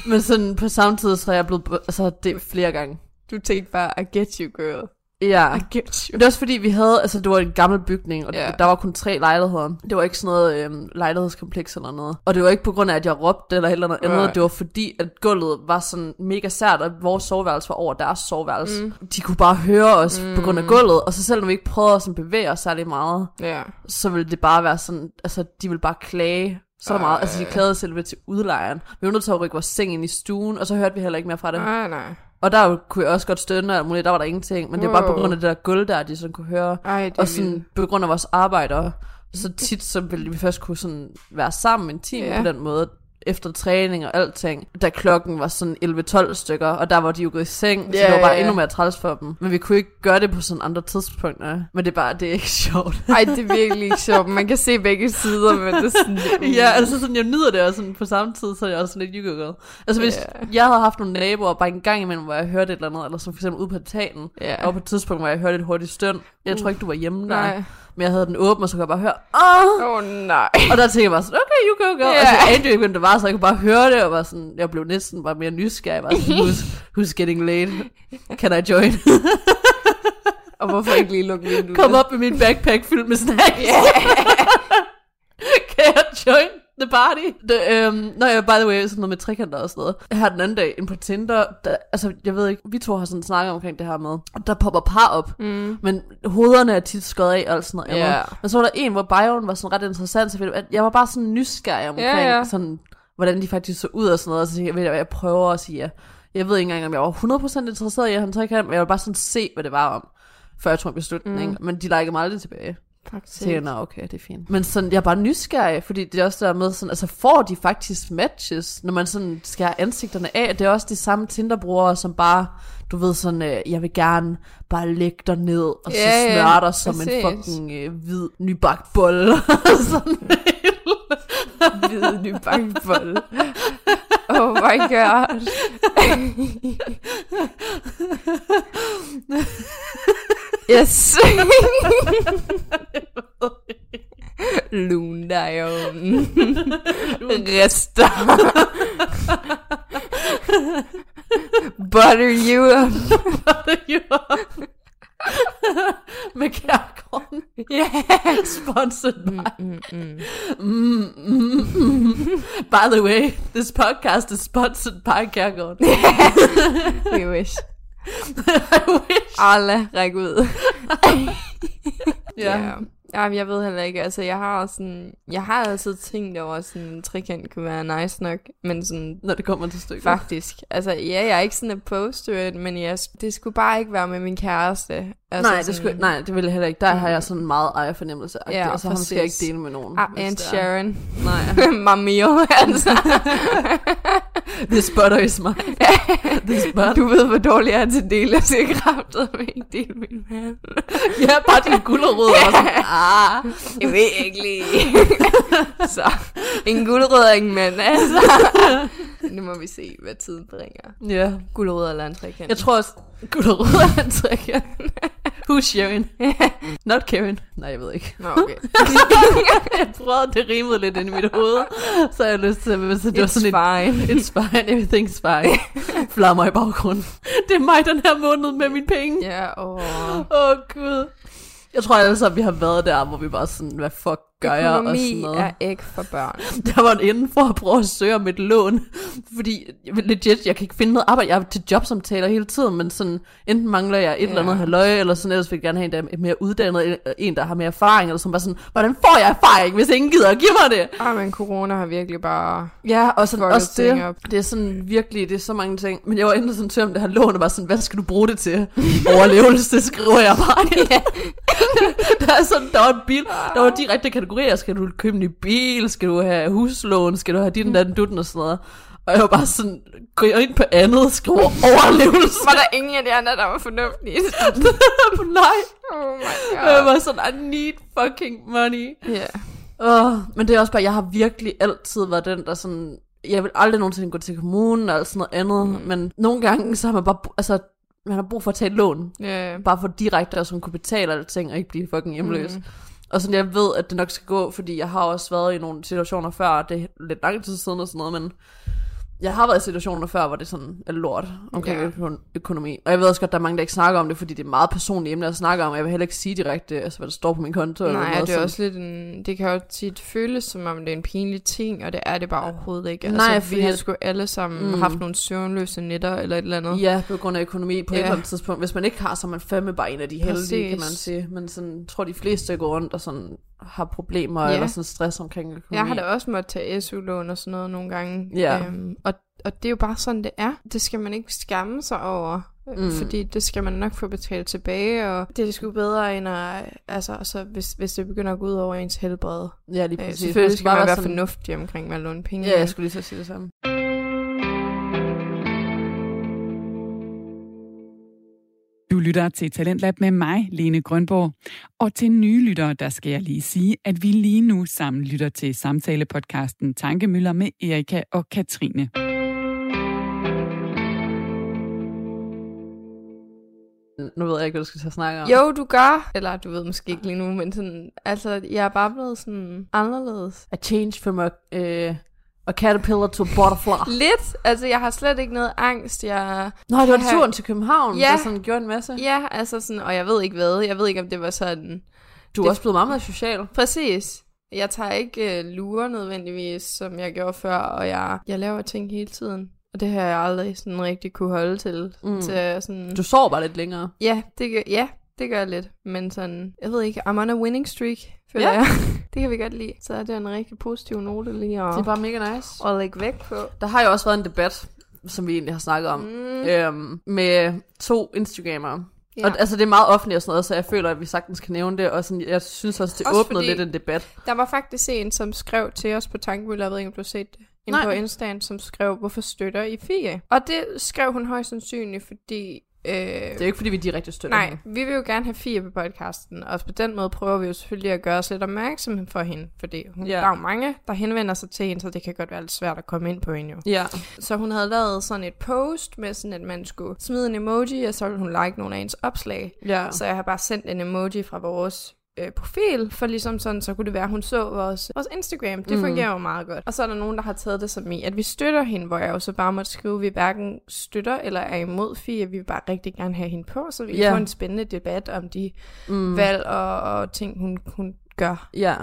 Men sådan på samme tid, så er jeg blevet, altså det er flere gange. Du tænkte bare, I get you, girl. Ja. I get you. Men det er også fordi, vi havde, altså det var en gammel bygning, og Ja. der var kun tre lejligheder. Det var ikke sådan noget øhm, lejlighedskompleks eller noget. Og det var ikke på grund af, at jeg råbte eller eller andet andet. Det var fordi, at gulvet var sådan mega sært, og vores soveværelse var over deres soveværelse. Mm. De kunne bare høre os mm. på grund af gulvet, og så selv når vi ikke prøvede at sådan bevæge os særlig meget, Ja. så ville det bare være sådan, altså de ville bare klage så meget. Altså de klagede selv til udlejeren. Vi var nødt til at rykke vores seng ind i stuen, og så hørte vi heller ikke mere fra dem. Nej, nej. Og der kunne jeg også godt stønne og alt muligt, der var der ingenting. Men det var bare på grund af det der gulv der, de sådan kunne høre. Ej, Og sådan vildt. på grund af vores arbejde, og så tit så ville vi først kunne sådan være sammen Ja. ja. på den måde, efter træning og alting, da klokken var sådan 11-12 stykker, og der var de jo gået i seng, så Ja, det var bare ja. endnu mere træls for dem. Men vi kunne ikke gøre det på sådan andre tidspunkter. Men det er bare, det er ikke *laughs* sjovt. Ej, det er virkelig ikke sjovt. Man kan se begge sider, men det er sådan... *laughs* ja, altså sådan, jeg nyder det også sådan på samme tid, så er jeg også sådan lidt jykkegød. Altså hvis Ja. jeg havde haft nogle naboer bare en gang imellem, hvor jeg hørte et eller andet, eller som for eksempel ude på tagen, Ja. og på et tidspunkt, hvor jeg hørte et hurtigt støn. Jeg tror ikke, du var hjemme der. Nej. Men jeg havde den åben, og så kunne jeg bare høre, åh! Åh, oh, nej. Og der tænkte jeg bare sådan, okay, you go, go. Yeah. Altså, jeg anede jo ikke, hvem det var, så jeg kunne bare høre det, og var sådan, jeg blev næsten bare mere nysgerrig. Var sådan, who's, who's getting late? Can I join? *laughs* Og hvorfor ikke lige lukke vinduet? Kom op med min backpack fyldt med snacks. kan *laughs* jeg join the party? Det, øhm, nå ja, by the way, sådan noget med trekanter og sådan noget. Jeg har den anden dag en på Tinder, der, altså jeg ved ikke, vi to har sådan snakket omkring det her med, der popper par op, mm. men hovederne er tit skåret af og sådan noget. Andet. Men så var der en, hvor bioen var sådan ret interessant, så jeg, jeg var bare sådan nysgerrig omkring, Ja, ja. sådan, hvordan de faktisk så ud og sådan noget, og så tænkte jeg, jeg prøver at sige ja. Jeg ved ikke engang, om jeg var 100% interesseret i at have en trekant, men jeg ville bare sådan se, hvad det var om, før jeg tog en beslutning. Mm. Men de likede mig aldrig tilbage. Faktisk. Så jeg, okay, det er fint. Men sådan, jeg er bare nysgerrig, fordi det er også der med, sådan, altså får de faktisk matches, når man sådan skal have ansigterne af? Det er også de samme Tinder-brugere, som bare, du ved sådan, øh, jeg vil gerne bare lægge dig ned, og så Ja, ja, smøre dig som en præcis. fucking øh, hvid, nybagt bolle. *laughs* sådan. *laughs* Hvide nybagt bolle. Oh my god. *laughs* yes. Lun dig i ovnen. Rester. Butter you up. Kærgården. Yeah. *laughs* Sponsored by. Mm, mm, mm. By the way, this podcast is sponsored by Kærgården. *laughs* We wish. *laughs* I wish. Alle ræk ud. *laughs* Ja. Ja. Ja, men jeg ved heller ikke, altså jeg har sådan, jeg har altid tænkt over, at sådan en trekant kunne være nice nok, men sådan, Når det kommer til stykket. faktisk, altså ja, jeg er ikke sådan opposed to it, men jeg, det skulle bare ikke være med min kæreste. Altså, nej, det skulle, nej, det ville jeg heller ikke. Der har jeg sådan en meget ejerfornemmelse. Ja, Ja, altså, ham skal jeg ikke dele med nogen. Ah, er. Sharon. Nej. *laughs* Mamio, altså. *laughs* This butter is mine. *laughs* This butter. Du ved, hvor dårlig jeg er til at dele, så jeg kræftede mig ikke dele min mand. ja, bare din gulerod. Og sådan, ah. Jeg ved ikke lige. så, en gulerod og ingen mand, altså. nu må vi se, hvad tiden bringer. Ja. Gulerod eller en trekant. Jeg tror også, gulerod er en trekant. *laughs* Who's sharing? *laughs* Not Karen. Nej, jeg ved ikke. Nå, okay. *laughs* jeg prøvede, det rimede lidt ind i mit hoved. Så jeg lyst til, hvis det var It's sådan fine. et, it's fine, everything's fine. Flammer i baggrunden. Det er mig den her måned med mine penge. Ja, åh. Åh, oh, Gud. Jeg tror sammen, vi har været der, hvor vi bare sådan, hvad fuck gør jeg? Og sådan Økonomi noget. er ikke for børn. *laughs* Der var en inde for at prøve at søge om et lån, fordi legit, jeg kan ikke finde noget arbejde. Jeg er til jobsamtaler hele tiden, men sådan, enten mangler jeg et Ja. eller andet halvøje, eller sådan, ellers vil jeg gerne have en, der er mere uddannet, en, der har mere erfaring, eller sådan bare sådan, hvordan får jeg erfaring, hvis ingen gider at give mig det? Ah, men corona har virkelig bare... Ja, og sådan, også det, op. det er sådan virkelig, det er så mange ting. Men jeg var inde og sådan tør om det her lån, og bare sådan, hvad skal du bruge det til? Overlevelse, det skriver jeg bare. *laughs* ja. *laughs* der er sådan, der var en bil, der var direkte kategorier. Skal du købe en ny bil? Skal du have huslån? Skal du have din, den, dutten og sådan noget? Og jeg var bare sådan, gå ind på andet, skriver overlevelse. Var der ingen af de andre, der var fornuftige? *laughs* Nej. oh my Jeg god. var sådan, I need fucking money. Ja. Oh, men det er også bare, jeg har virkelig altid været den, der sådan... Jeg vil aldrig nogensinde gå til kommunen eller sådan noget andet, mm. men nogle gange, så har man bare... Altså, man har brug for at tage et lån. Ja. Bare for direkte at sådan kunne betale alle ting, og ikke blive fucking hjemløs. Mm. Og sådan, jeg ved, at det nok skal gå, fordi jeg har også været i nogle situationer før, og det er lidt lang tid siden og sådan noget, men jeg har været i situationer før, hvor det sådan er lort omkring Ja. økonomi. Og jeg ved også godt, at der er mange, der ikke snakker om det, fordi det er meget personlige emne at snakke om, og jeg vil heller ikke sige direkte, altså, hvad der står på min konto. eller Nej, noget det er sådan. også lidt en, det kan jo tit føles som om det er en pinlig ting, og det er det bare overhovedet ikke. Nej, altså, vi fordi har at- sgu alle sammen Mm. haft nogle søvnløse nætter eller et eller andet. Ja, på grund af økonomi på ja. et eller andet tidspunkt. Hvis man ikke har, så er man fandme bare en af de heldige, kan man Præcis. sige. Men sådan, tror, de fleste går rundt og sådan har problemer Ja. eller sådan stress omkring økonomi. Jeg har da også måttet tage SU-lån og sådan noget nogle gange. Ja. Øhm, og, og det er jo bare sådan, det er. Det skal man ikke skamme sig over. Mm. Mm. Fordi det skal man nok få betalt tilbage, og det er sgu bedre end at, altså, så hvis, hvis det begynder at gå ud over ens helbred. Ja, lige Øh, præcis. selvfølgelig skal man være sådan- fornuftig omkring med at låne penge. Ja, jeg skulle lige så sige det samme. Lytter til Talentlab med mig, Lene Grønborg. Og til nye lyttere, der skal jeg lige sige, at vi lige nu sammen lytter til samtalepodcasten Tankemøller med Erika og Katrine. Nu ved jeg ikke, hvad du skal til at snakke om. Jo, du gør. Eller du ved måske ikke lige nu, men sådan, altså, jeg er bare blevet sådan anderledes. A change from a, uh, a caterpillar to butterfly. *laughs* Lidt. Altså, jeg har slet ikke noget angst. Jeg, Nå, det var Her- turen til København, Ja. der sådan gjorde en masse. ja, altså sådan, og jeg ved ikke hvad. Jeg ved ikke, om det var sådan... Du er Det- også blevet meget mere social. Præcis. Jeg tager ikke øh, lure nødvendigvis, som jeg gjorde før, og jeg, jeg laver ting hele tiden. Og det har jeg aldrig sådan rigtig kunne holde til. Mm. til sådan, Du sover bare lidt længere. ja, det gør, ja, det gør jeg lidt. Men sådan, jeg ved ikke, I'm on a winning streak, føler Ja. jeg. *laughs* det kan vi godt lide. Så er det en rigtig positiv note lige at, Det er bare mega nice. at lægge væk på. Der har jo også været en debat, som vi egentlig har snakket om, Mm. øhm, med to Instagrammere. Ja. Og altså, det er meget offentligt og sådan noget, så jeg føler, at vi sagtens kan nævne det, og sådan, jeg synes også, det Også åbnede lidt en debat. Der var faktisk en, som skrev til os på Tankemøller, jeg ved ikke, om du har set det, Nej. på Instagram, som skrev, hvorfor støtter I FIA? Og det skrev hun højst sandsynligt, fordi... Øh, Det er jo ikke, fordi vi direkte støtter Nej, hende. vi vil jo gerne have Fie på podcasten, og på den måde prøver vi jo selvfølgelig at gøre os lidt opmærksom for hende, fordi hun, Ja. der er jo mange, der henvender sig til hende, så det kan godt være lidt svært at komme ind på hende jo. Ja. Så hun havde lavet sådan et post med sådan, at man skulle smide en emoji, og så ville hun like nogle af hendes opslag. ja. Så jeg har bare sendt en emoji fra vores øh, profil, for ligesom sådan, så kunne det være, at hun så vores, vores Instagram. Det Mm. fungerer jo meget godt. Og så er der nogen, der har taget det som i, at vi støtter hende, hvor jeg jo så bare måtte skrive, at vi hverken støtter eller er imod Fie. Vi vil bare rigtig gerne have hende på, så vi kan Ja. få en spændende debat om de Mm. valg og, og ting, hun, hun gør. Ja.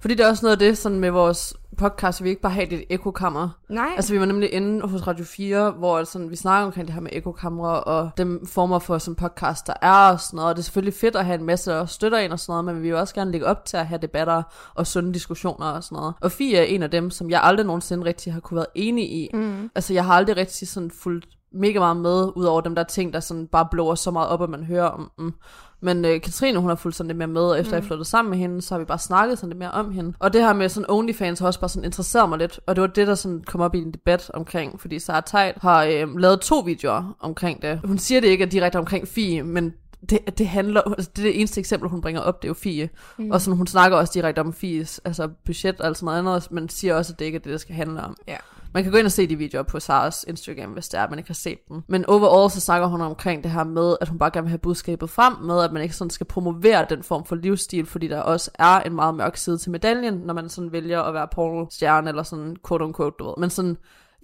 Fordi det er også noget af det, sådan med vores podcast, at vi ikke bare har det ekokammer. Nej, Altså, vi var nemlig inde hos Radio 4, hvor sådan, vi snakker omkring det her med ekokamre og dem former for sådan podcast, der er og sådan noget. Og det er selvfølgelig fedt at have en masse, der støtter en og sådan noget, men vi vil også gerne lægge op til at have debatter og sunde diskussioner og sådan noget. Og Fie er en af dem, som jeg aldrig nogensinde rigtig har kunne være enig i. Mm. Altså, jeg har aldrig rigtig sådan fulgt mega meget med, ud over dem der ting, der sådan bare blower så meget op, at man hører om dem. Men øh, Katrine, hun har fulgt sådan lidt mere med, og efter mm. jeg flyttede sammen med hende, så har vi bare snakket sådan lidt mere om hende. Og det her med sådan OnlyFans har også bare sådan interesseret mig lidt, og det var det, der sådan kom op i en debat omkring, fordi Sarah Tejt har øh, lavet to videoer omkring det. Hun siger det ikke er direkte omkring Fie, men det, det handler, altså det er det eneste eksempel, hun bringer op, det er jo Fie. Mm. Og sådan, hun snakker også direkte om Fies altså budget og alt sådan noget andet, men siger også, at det ikke er det, det skal handle om. Ja. Man kan gå ind og se de videoer på Saras Instagram, hvis det er, at man ikke har set dem. Men overall så snakker hun omkring det her med, at hun bare gerne vil have budskabet frem med, at man ikke sådan skal promovere den form for livsstil, fordi der også er en meget mørk side til medaljen, når man sådan vælger at være pornostjerne eller sådan quote unquote, du ved. Men sådan,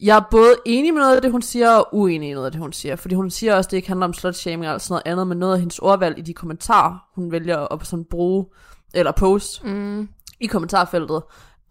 Jeg er både enig med noget af det, hun siger, og uenig i noget af det, hun siger. Fordi hun siger også, at det ikke handler om slutshaming eller sådan noget andet, men noget af hendes ordvalg i de kommentarer, hun vælger at sådan bruge, eller post Mm. i kommentarfeltet,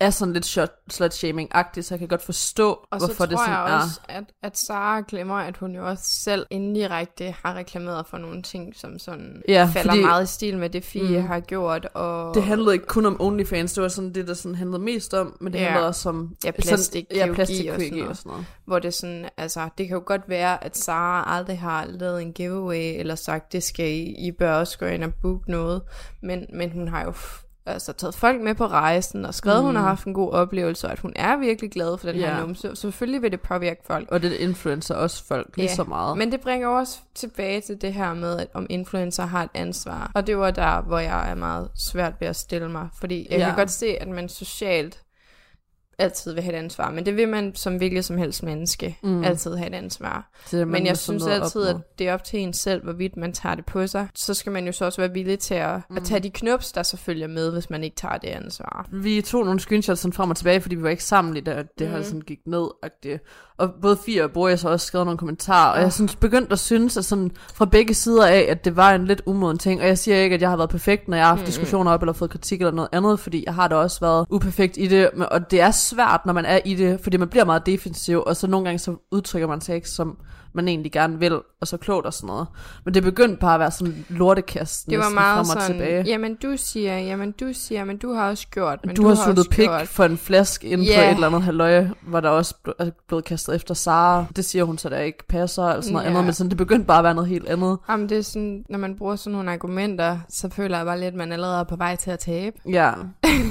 er sådan lidt slut-shaming-agtigt, så jeg kan godt forstå, Og så hvorfor tror det sådan jeg er. også, at, at Sara glemmer, at hun jo også selv indirekte har reklameret for nogle ting, som sådan Ja, falder fordi- meget i stil med det, Fie Mm. har gjort. Og Det handlede ikke kun om OnlyFans, det var sådan det, der sådan handlede mest om, men det Ja. handlede også om Ja, sådan- plastikkirurgi ja, og plastikkirurgi sådan noget. og sådan noget. hvor det sådan, altså, det kan jo godt være, at Sara aldrig har lavet en giveaway, eller sagt, det skal I, I bør også gå ind og booke noget, men, men hun har jo altså, taget folk med på rejsen, og skrevet, mm. hun har haft en god oplevelse, og at hun er virkelig glad for den Ja. her numse, selvfølgelig vil det påvirke folk. Og det influencer også folk lige så meget. Men det bringer også tilbage til det her med, at om influencer har et ansvar. Og det var der, hvor jeg er meget svært ved at stille mig. Fordi jeg ja. kan godt se, at man socialt altid vil have et ansvar. Men det vil man som hvilket som helst menneske Mm. altid have et ansvar. At man Men jeg sådan synes altid, at det er op til en selv, hvorvidt man tager det på sig. Så skal man jo så også være villig til at, mm. at tage de knups, der så følger med, hvis man ikke tager det ansvar. Vi tog nogle screenshots sådan frem og tilbage, fordi vi var ikke sammen i det, det mm. her sådan gik ned. -agtigt. Og både Fie og Boris har også skrevet nogle kommentarer, og Ah. jeg synes, begyndte at synes, at sådan fra begge sider af, at det var en lidt umoden ting. Og jeg siger ikke, at jeg har været perfekt, når jeg har haft mm. diskussioner op, eller fået kritik eller noget andet, fordi jeg har da også været uperfekt i det. Og det er svært, når man er i det, fordi man bliver meget defensiv, og så nogle gange så udtrykker man sig ikke, som man egentlig gerne vil, og så klogt og sådan noget. Men det begyndte bare at være sådan lortekast Det var meget frem og sådan, tilbage. jamen du siger, jamen du siger, men du har også gjort, men du, du har sluttet også pik gjort. for en flaske inden yeah. på et eller andet halvøje, hvor der også er blevet kastet efter Sara. Det siger hun så, der ikke passer, eller sådan noget Ja. andet, men sådan, det begyndte bare at være noget helt andet. Jamen det er sådan, når man bruger sådan nogle argumenter, så føler jeg bare lidt, at man allerede er på vej til at tabe. Ja,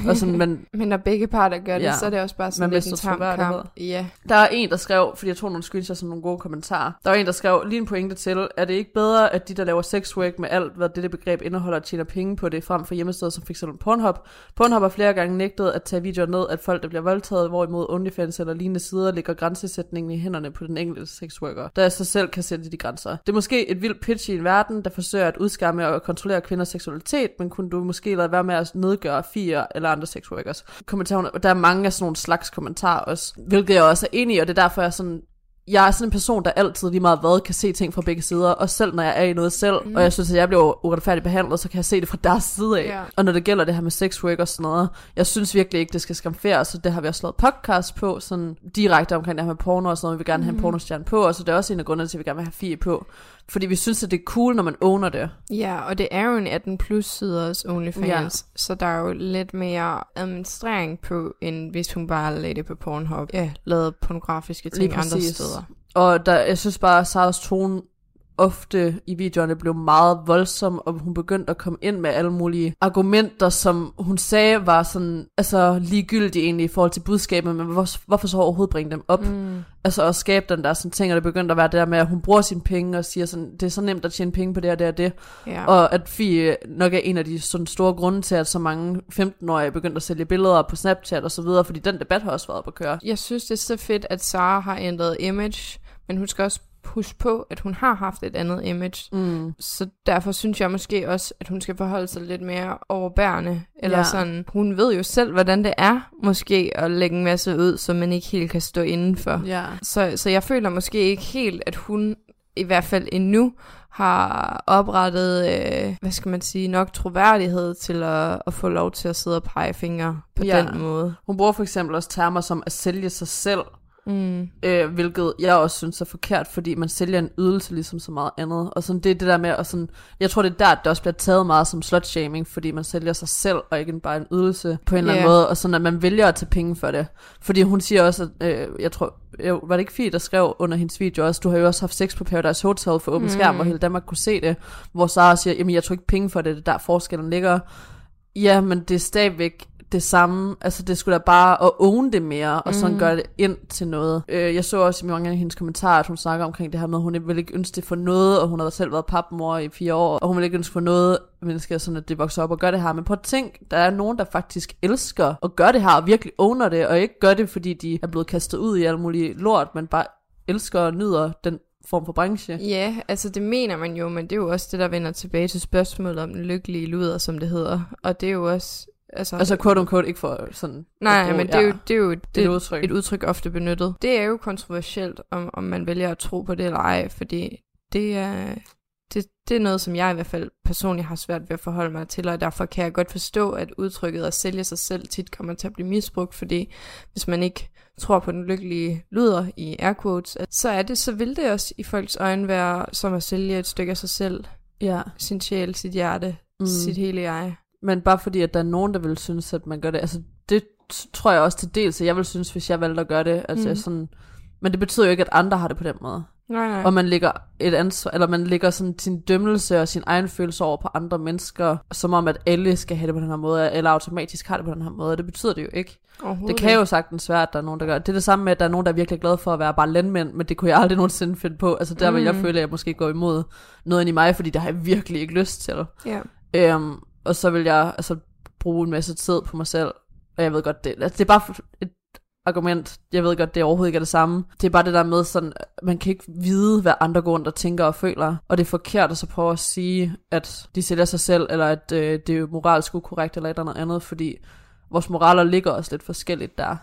og sådan, men *laughs* Men når begge parter gør det, Ja. så er det også bare sådan Man lidt en tam kamp. Ja. der er en, der skrev, fordi jeg tog nogle screenshots som nogle gode kommentarer, der var en, der skrev lige en pointe til, er det ikke bedre, at de, der laver sexwork med alt, hvad dette begreb indeholder, tjener penge på det, frem for hjemmesteder som f.eks. Pornhub. Pornhub har flere gange nægtet at tage videoer ned, at folk, der bliver voldtaget, hvorimod OnlyFans eller lignende sider, ligger grænsesætningen i hænderne på den enkelte sexworker, der sig selv kan sætte de grænser. Det er måske et vildt pitch i en verden, der forsøger at udskamme og kontrollere kvinders seksualitet, men kunne du måske lade være med at nedgøre fire eller andre sexworkers. Kommentarerne, der er mange af sådan nogle slags kommentarer også, hvilket jeg også er enig i, og det er derfor, jeg sådan, jeg er sådan en person, der altid lige meget hvad kan se ting fra begge sider, og selv når jeg er i noget selv, mm. og jeg synes, at jeg bliver uretfærdigt behandlet, så kan jeg se det fra deres side af. Ja. Og når det gælder det her med sex work og sådan noget, jeg synes virkelig ikke, det skal skamferes, så det har vi også lavet podcast på, sådan direkte omkring det her med porno og sådan noget, vi vil gerne have en pornostjerne på, og så det er også en af grundene til, at vi gerne vil have Fie på, fordi vi synes, at det er cool, når man owner det. Ja, og det er jo en 18 plus siders OnlyFans, Ja. så der er jo lidt mere administrering på, end hvis hun bare lagde det på Pornhub. Ja, lavede pornografiske ting andre steder. Og der, jeg synes bare, at Saras tone ofte i videoerne blev meget voldsom, og hun begyndte at komme ind med alle mulige argumenter, som hun sagde var sådan, altså ligegyldige egentlig i forhold til budskabet, men hvor, hvorfor så overhovedet bringe dem op? Mm. Altså at skabe den der sådan ting, og det begyndte at være det der med, at hun bruger sine penge og siger sådan, det er så nemt at tjene penge på det og det og det. Ja. Og at Fie nok er en af de sådan store grunde til, at så mange 15-årige begyndte at sælge billeder på Snapchat og så videre, fordi den debat har også været at køre. Jeg synes, det er så fedt, at Sara har ændret image, men hun skal også huske på, at hun har haft et andet image. Mm. Så derfor synes jeg måske også, at hun skal forholde sig lidt mere overbærende. Eller Ja. sådan, hun ved jo selv, hvordan det er, måske at lægge en masse ud, som man ikke helt kan stå indenfor. Ja. Så, så jeg føler måske ikke helt, at hun i hvert fald endnu har oprettet, øh, hvad skal man sige, nok troværdighed til at, at få lov til at sidde og pege fingre på ja. den måde. Hun bruger for eksempel også termer som at sælge sig selv, Mm. øh, hvilket jeg også synes er forkert, fordi man sælger en ydelse ligesom så meget andet. Og sådan, det er det der med, at sådan, jeg tror det er der, at det også bliver taget meget som slutshaming, fordi man sælger sig selv, og ikke bare en ydelse på en eller anden måde, og sådan at man vælger at tage penge for det. Fordi hun siger også, at, øh, jeg tror, jo, var det ikke Fie, der skrev under hendes video også, du har jo også haft sex på Paradise Hotel for åben mm. skærm, hvor hele Danmark kunne se det, hvor Sara siger, jamen jeg tror ikke penge for det, det er der forskellen ligger. Ja, men det er stadigvæk det samme. Altså, det skulle da bare at own det mere, og sådan mm. gøre det ind til noget. Øh, jeg så også i mange af hendes kommentarer, at hun snakker omkring det her med, at hun vil ikke ønske det for noget, og hun har selv været papmor i fire år, og hun vil ikke ønske for noget mennesker, sådan at det vokser op og gør det her. Men prøv at tænk, der er nogen, der faktisk elsker at gøre det her, og virkelig owner det, og ikke gør det, fordi de er blevet kastet ud i alt muligt lort, men bare elsker og nyder den form for branche. Ja, altså det mener man jo, men det er jo også det, der vender tilbage til spørgsmålet om den lykkelige luder, som det hedder. Og det er jo også, Altså, Altså quote unquote ikke for sådan... nej, bruge- men det er jo, det er jo det, et udtryk. et udtryk ofte benyttet. Det er jo kontroversielt, om, om man vælger at tro på det eller ej, fordi det er, det, det er noget, som jeg i hvert fald personligt har svært ved at forholde mig til, og derfor kan jeg godt forstå, at udtrykket at sælge sig selv tit kommer til at blive misbrugt, fordi hvis man ikke tror på den lykkelige lyder i air quotes, så er det, så vil det også i folks øjne være som at sælge et stykke af sig selv, Ja. sin sjæl, sit hjerte, mm. sit hele jeg. Men bare fordi, at der er nogen, der vil synes, at man gør det. Altså, det tror jeg også til dels, at jeg vil synes, hvis jeg valgte at gøre det. Altså, Mm. mm. sådan, men det betyder jo ikke, at andre har det på den måde. Nej, nej. Og man lægger et ansvar, eller man lægger sådan sin dømmelse og sin egen følelse over på andre mennesker, som om, at alle skal have det på den her måde, eller automatisk har det på den her måde. Det betyder det jo ikke. Det kan jo sagtens være, at der er nogen, der gør det. er det samme med, at der er nogen, der er virkelig glade for at være bare landmænd, men det kunne jeg aldrig *laughs* nogensinde finde på. Altså der vil jeg Mm. føle, at jeg måske går imod noget ind i mig, fordi det har jeg virkelig ikke lyst til. Ja. Øhm, og så vil jeg altså bruge en masse tid på mig selv. Og jeg ved godt, det, altså, det er bare et argument. Jeg ved godt, det overhovedet ikke er det samme. Det er bare det der med sådan, man kan ikke vide, hvad andre går rundt og tænker og føler. Og det er forkert at så prøve at sige, at de sælger sig selv, eller at øh, det er moralsk ukorrekt, eller et eller andet andet, fordi vores moraler ligger også lidt forskelligt der.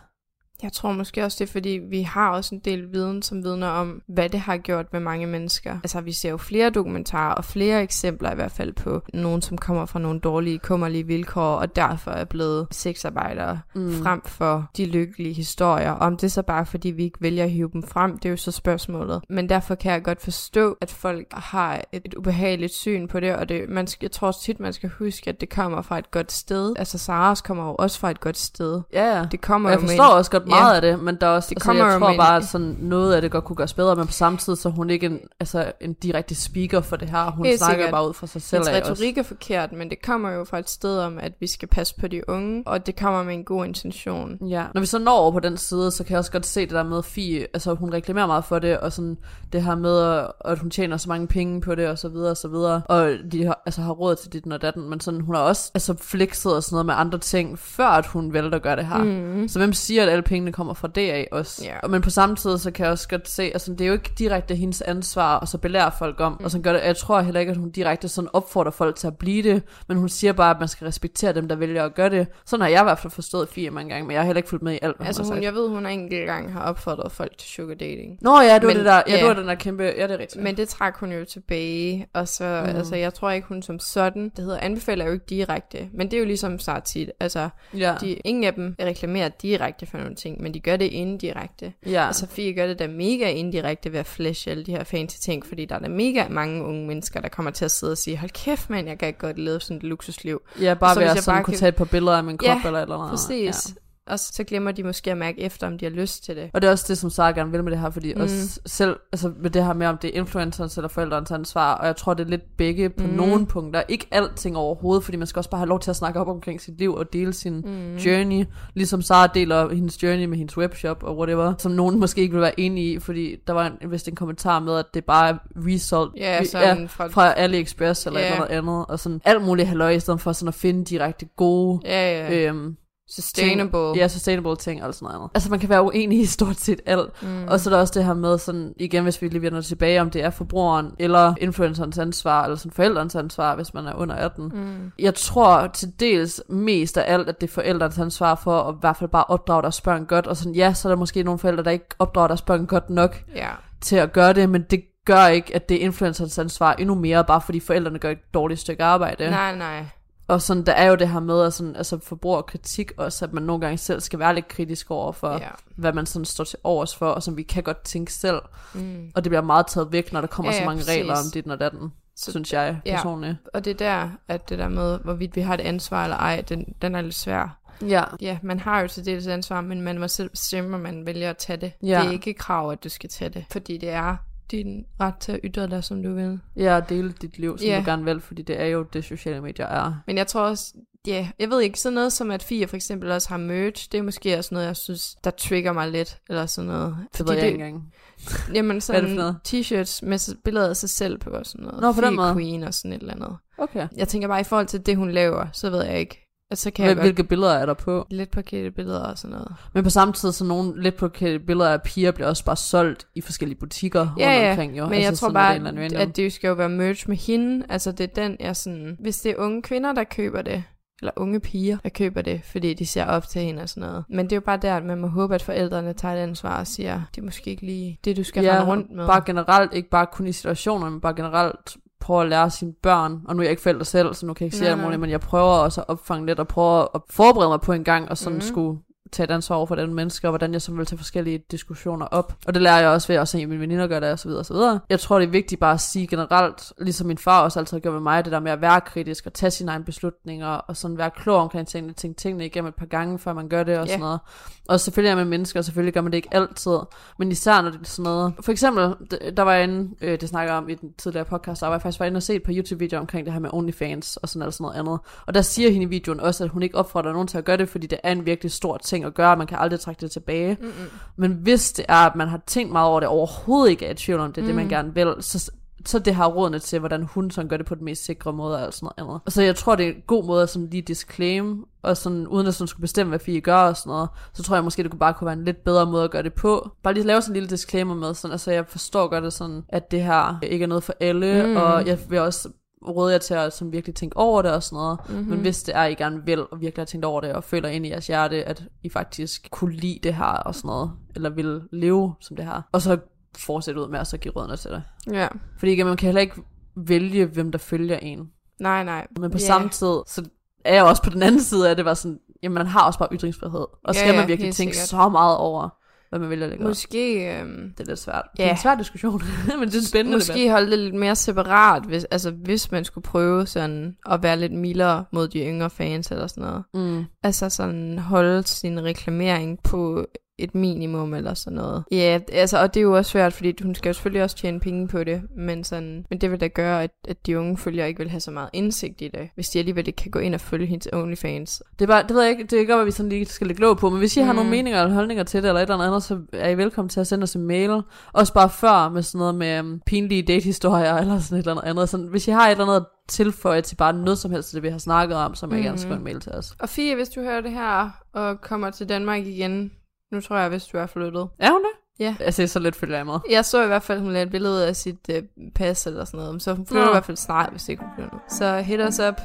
Jeg tror måske også, det er fordi, vi har også en del viden, som vidner om, hvad det har gjort med mange mennesker. Altså, vi ser jo flere dokumentarer og flere eksempler i hvert fald på nogen, som kommer fra nogle dårlige, kummerlige vilkår, og derfor er blevet sexarbejdere Mm. frem for de lykkelige historier. Om det er så bare, fordi vi ikke vælger at hive dem frem, det er jo så spørgsmålet. Men derfor kan jeg godt forstå, at folk har et, et ubehageligt syn på det, og det, man skal, jeg tror også tit, man skal huske, at det kommer fra et godt sted. Altså, Saras kommer jo også fra et godt sted. Ja, ja. Det kommer jeg jo med forstår også godt Ja. meget af det, men der er også, Det altså, kommer jeg tror bare, at sådan noget af det godt kunne gøres bedre, men på samme tid, så hun ikke en, altså, en direkte speaker for det her. Hun Helt snakker sikkert. bare ud fra sig selv Hendes af også. retorik er forkert, men det kommer jo fra et sted om, at vi skal passe på de unge, og det kommer med en god intention. Ja. Når vi så når over på den side, så kan jeg også godt se det der med Fie, altså hun reklamerer meget for det, og sådan det her med, at- hun tjener så mange penge på det, og så videre, og så videre, og de har, altså, har råd til dit og datten, men sådan, hun har også altså, flexet og sådan noget med andre ting, før at hun vælger at gøre det her. Mm. Så hvem siger, at alle pengene kommer fra det af også? Ja. Men på samme tid, så kan jeg også godt se, altså det er jo ikke direkte hendes ansvar, og så belære folk om, mm. og så gør det, jeg tror heller ikke, at hun direkte sådan opfordrer folk til at blive det, men hun siger bare, at man skal respektere dem, der vælger at gøre det. Sådan har jeg i hvert fald forstået Fie mange gange, men jeg har heller ikke fulgt med i alt, hvad Altså hun hun, jeg ved, hun en enkelt gang har opfordret folk til sugar dating. Nå ja, det var Men- det der, ja, ja. det var den der kæmpe, ja det er rigtigt. Men det træk hun jo tilbage, og så, Mm. altså jeg tror ikke, hun som sådan, det hedder, anbefaler jo ikke direkte, men det er jo ligesom så tit, altså, ja. de, ingen af dem reklamerer direkte for nogle ting, men de gør det indirekte. ja. Og Sofie gør det da mega indirekte ved at flashe alle de her fancy ting, fordi der er da mega mange unge mennesker, der kommer til at sidde og sige, hold kæft mand, jeg kan godt leve sådan et luksusliv. ja, bare så ved at jeg sådan bare kunne kan- tage et par billeder af min krop Ja, eller eller andet. Præcis. Ja. Og så glemmer de måske at mærke efter, om de har lyst til det. Og det er også det, som Sara gerne vil med det her, fordi Mm. også selv, altså med det her med, om det er influencerens eller forældrens ansvar, og jeg tror, det er lidt begge på Mm. nogle punkter. Ikke alting overhovedet, fordi man skal også bare have lov til at snakke op omkring sit liv og dele sin Mm. journey. Ligesom Sara deler hendes journey med hendes webshop og whatever, som nogen måske ikke vil være enige i, fordi der var en, vist en kommentar med, at det bare er resolgt Ja, re- sådan fra... fra AliExpress eller Ja. yeah. noget andet, og sådan alt muligt halløj, i stedet for sådan at finde direkte gode Ja, ja. øhm, Sustainable. ting, ja, sustainable ting og sådan noget andet. Altså man kan være uenig i stort set alt. Mm. Og så er der også det her med sådan, igen hvis vi lige vender tilbage, om det er forbrugeren eller influencerens ansvar, eller sådan forældrens ansvar, hvis man er under 18. Mm. Jeg tror til dels mest af alt, at det er forældrens ansvar for at i hvert fald bare opdrage deres børn godt, og sådan ja, så er der måske nogle forældre, der ikke opdrager deres børn godt nok Ja. til at gøre det, men det gør ikke, at det er influencerens ansvar endnu mere, bare fordi forældrene gør et dårligt stykke arbejde. Nej, nej. Og sådan, der er jo det her med, at sådan, altså forbrugerkritik også, at man nogle gange selv skal være lidt kritisk over for, Ja. hvad man sådan står til overs for, og som vi kan godt tænke selv. Mm. Og det bliver meget taget væk, når der kommer Ja, så ja, mange præcis. regler om dit og datten, Så- synes jeg ja. personligt. Og det er der, at det der med, hvorvidt vi har et ansvar eller ej, den, den er lidt svær. Ja. Ja, man har jo til dels ansvar, men man må selv bestemme, om man vælger at tage det. Ja. Det er ikke krav, at du skal tage det, fordi det er din ret til at ytre dig, som du vil. Ja, dele dit liv, som Ja. du gerne vil, fordi det er jo det, sociale medier er. Men jeg tror også, ja, jeg ved ikke, sådan noget som at Fia for eksempel også har merch, det er måske også noget, jeg synes, der trigger mig lidt, eller sådan noget. Det ved jeg ikke engang. *laughs* Jamen sådan for t-shirts med billeder af sig selv på og sådan noget. Nå, på den måde. Queen og sådan et eller andet. Okay. Jeg tænker bare, i forhold til det, hun laver, så ved jeg ikke. Og så kan jeg Hvil- godt Hvilke billeder er der på? lidt parkette billeder og sådan noget. Men på samme tid, så nogle lidt på billeder af piger bliver også bare solgt i forskellige butikker Ja, rundt ja, omkring. Jo. Men jeg Altså tror sådan, bare, det at, at det skal jo være merch med hende. Altså det er den, jeg sådan... Hvis det er unge kvinder, der køber det, eller unge piger, der køber det, fordi de ser op til hende og sådan noget. Men det er jo bare der, at man må håbe, at forældrene tager et ansvar og siger, det er måske ikke lige det, du skal ja, rundt med. bare generelt, ikke bare kun i situationer, men bare generelt prøve at lære sine børn, og nu er jeg ikke forældre selv, så nu kan jeg ikke sige det, men jeg prøver også at opfange lidt, og prøve at forberede mig på en gang, og sådan mm. skulle tage et ansvar over for den menneske, og hvordan jeg så vil tage forskellige diskussioner op. Og det lærer jeg også ved at se mine veninder gøre det, og så videre, og så videre. Jeg tror, det er vigtigt bare at sige generelt, ligesom min far også altid har gjort med mig, det der med at være kritisk og tage sine egne beslutninger, og sådan være klog omkring tingene, tænke tingene igennem et par gange, før man gør det, og yeah. sådan noget. Og selvfølgelig er man mennesker, og selvfølgelig gør man det ikke altid, men især når det er sådan noget. For eksempel, der var en, øh, det snakker om i den tidligere podcast, der var jeg faktisk var inde og set på YouTube-video omkring det her med OnlyFans, og sådan, noget andet. Og der siger hende i videoen også, at hun ikke opfordrer nogen til at gøre det, fordi det er en virkelig stor ting at gøre, man kan aldrig trække det tilbage. Mm-hmm. Men hvis det er, at man har tænkt meget over det, overhovedet ikke er i tvivl om det, mm. det man mm. gerne vil, så, så det har rådene til, hvordan hun sådan gør det på den mest sikre måde, og sådan noget andet. Så jeg tror, det er en god måde at sådan lige disclaim, og sådan, uden at sådan skulle bestemme, hvad Fie gør og sådan noget, så tror jeg måske, det kunne bare kunne være en lidt bedre måde at gøre det på. Bare lige lave sådan en lille disclaimer med, sådan, altså jeg forstår godt det sådan, at det her ikke er noget for alle, mm. og jeg vil også råde jer til at som virkelig tænke over det og sådan noget. Mm-hmm. Men hvis det er, I gerne vil og virkelig har tænkt over det, og føler ind i jeres hjerte, at I faktisk kunne lide det her og sådan noget, eller vil leve som det her, og så fortsætte ud med at så give rådene til det. Ja. Fordi man kan heller ikke vælge, hvem der følger en. Nej, nej. Men på yeah. samme tid, så er jeg også på den anden side af det, var sådan, jamen man har også bare ytringsfrihed. Og så skal ja, man virkelig tænke sikkert. så meget over, hvad man vælger at Måske... Øhm, det er lidt svært. Ja. *laughs* Det er en svær diskussion, men det er spændende Måske debat. holde det lidt mere separat, hvis, altså, hvis man skulle prøve sådan at være lidt mildere mod de yngre fans eller sådan noget. Mm. Altså sådan holde sin reklamering på et minimum eller sådan noget. Ja, altså, og det er jo også svært, fordi hun skal jo selvfølgelig også tjene penge på det, men, sådan, men det vil da gøre, at, at de unge følgere ikke vil have så meget indsigt i det, hvis de alligevel ikke kan gå ind og følge hendes OnlyFans. Det er bare, det ved jeg ikke, det er ikke, hvad vi sådan lige skal lægge låg på, men hvis I mm. har nogle meninger eller holdninger til det, eller et eller andet, så er I velkommen til at sende os en mail. Også bare før med sådan noget med um, pinlige datehistorier, *laughs* eller sådan et eller andet. Sådan, hvis I har et eller andet tilføje til bare noget som helst, det vi har snakket om, så må mm. jeg gerne skrive en mail til os. Og Fie, hvis du hører det her og kommer til Danmark igen, nu tror jeg, hvis du er flyttet. Er hun det? Ja. Jeg ser så lidt følger jeg med. Jeg så i hvert fald, hun lagde et billede af sit uh, pas eller sådan noget. Så hun flytter Nå. i hvert fald snart, hvis ikke hun flytter. Så hit us up.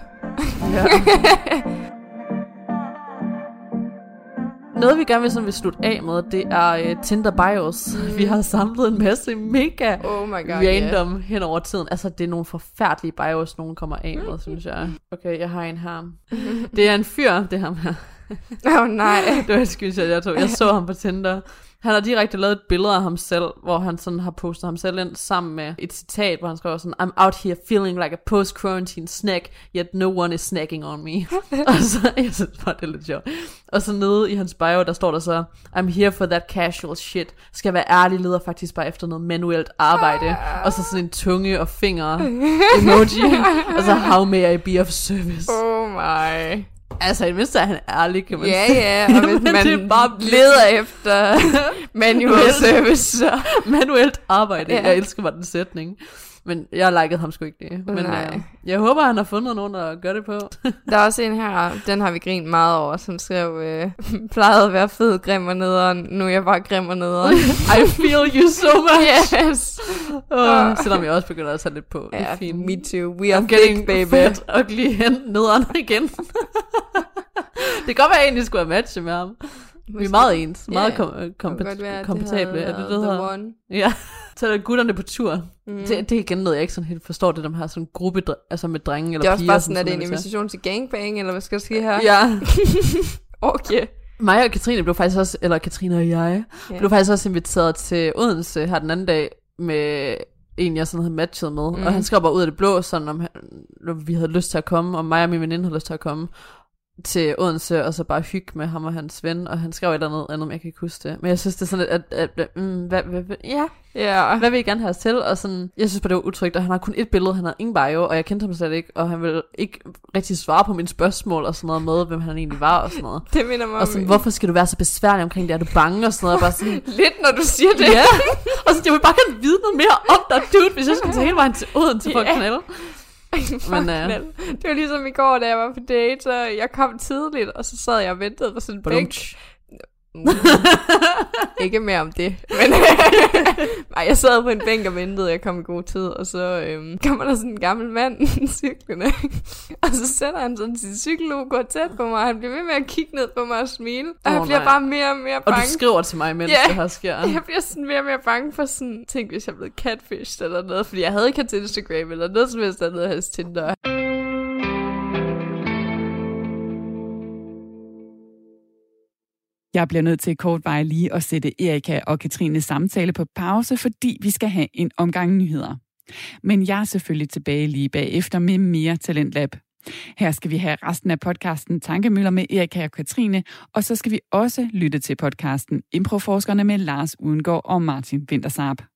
Ja. Noget vi gerne vil, sådan, vil slutte af med, det er uh, Tinder bios. Mm. Vi har samlet en masse mega oh my God, random yeah. hen over tiden. Altså, det er nogle forfærdelige bios, nogen kommer af med, synes jeg. Okay, jeg har en her. *laughs* Det er en fyr, det her med. *laughs* Åh oh, nej. *laughs* det var et screenshot, jeg tog. Jeg så ham på Tinder. Han har direkte lavet et billede af ham selv, hvor han sådan har postet ham selv ind sammen med et citat, hvor han skriver sådan, I'm out here feeling like a post-quarantine snack, yet no one is snacking on me. *laughs* og så, jeg synes bare, det er lidt sjovt. Og så nede i hans bio, der står der så, I'm here for that casual shit. Skal være ærlig, leder faktisk bare efter noget manuelt arbejde. og så sådan en tunge og finger emoji. og så, how may I be of service? Oh my. Altså, i mindste er han ærlig, kan man ja, sige. Ja, og hvis *laughs* man det bare leder efter *laughs* manuel service, så... Manuelt arbejde. Ja. Jeg elsker bare den sætning. Men jeg likede ham sgu ikke det. Men Nej. Uh, jeg håber, han har fundet nogen, der gør det på. *laughs* der er også en her, den har vi grint meget over, som skrev, øh, plejede at være fed, grim og nederen. Nu er jeg bare grim og nederen. *laughs* I feel you so much. Yes. Uh, selvom jeg også begynder at tage lidt på. Ja, det er fint. me too. We are I'm getting baby. Fat, ugly hen nederen igen. *laughs* det kan godt være, at jeg egentlig skulle have matchet med ham. Måske. Vi er meget ens, meget yeah, kom, kompet- kompetable. Er det det, der One. Ja, *laughs* så er der gutterne på tur. Mm. Det, det er igen noget, jeg ikke sådan helt forstår, det der her sådan gruppe, altså med drenge eller piger. Det er også bare sådan, at det er en invitation til gangbang, eller hvad skal der ske her? Ja. *laughs* okay. Mig og Katrine blev faktisk også, eller Katrine og jeg, yeah. blev faktisk også inviteret til Odense her den anden dag med en, jeg sådan havde matchet med. Mm. Og han skrev bare ud af det blå, sådan om, han, vi havde lyst til at komme, og mig og min veninde havde lyst til at komme til Odense, og så bare hygge med ham og hans ven, og han skrev et eller andet, andet jeg kan ikke huske det. Men jeg synes, det er sådan, at, at, at mm, hvad, hvad, hvad, ja, ja. hvad vil I gerne have os til? Og sådan, jeg synes bare, det var utrygt, og han har kun et billede, han har ingen bio, og jeg kendte ham slet ikke, og han vil ikke rigtig svare på mine spørgsmål, og sådan noget med, hvem han egentlig var, og sådan noget. *laughs* Det minder mig Og sådan, hvorfor skal du være så besværlig omkring det? Er du bange? Og sådan noget, og bare sådan, *laughs* Lidt, når du siger det. ja, og så jeg vil bare gerne vide noget mere om dig, dude, hvis jeg skal *laughs* tage hele vejen til Odense for at knalde. *laughs* Men, uh... Det var ligesom i går, da jeg var på date, så jeg kom tidligt, og så sad jeg og ventede på sådan en bænk. Ikke mere om det. Men *laughs* Ej, jeg sad på en bænk og ventede, jeg kom i god tid, og så øhm, kommer der sådan en gammel mand *laughs* cyklende, og så sætter han sådan sin cykel og går tæt på mig, og han bliver ved med at kigge ned på mig og smile, og Åh, jeg bliver nej. bare mere og mere Og bange. du skriver til mig, mens Ja. det her sker. *laughs* Jeg bliver sådan mere og mere bange for sådan, tænk hvis jeg blev catfished eller noget, fordi jeg havde ikke hans Instagram eller noget som helst andet af hans Tinder. Jeg bliver nødt til kort vej lige at sætte Erika og Katrines samtale på pause, fordi vi skal have en omgang nyheder. Men jeg er selvfølgelig tilbage lige bagefter med mere Talentlab. Her skal vi have resten af podcasten Tankemøller med Erika og Katrine, og så skal vi også lytte til podcasten Improforskerne med Lars Udengård og Martin Wintersarp.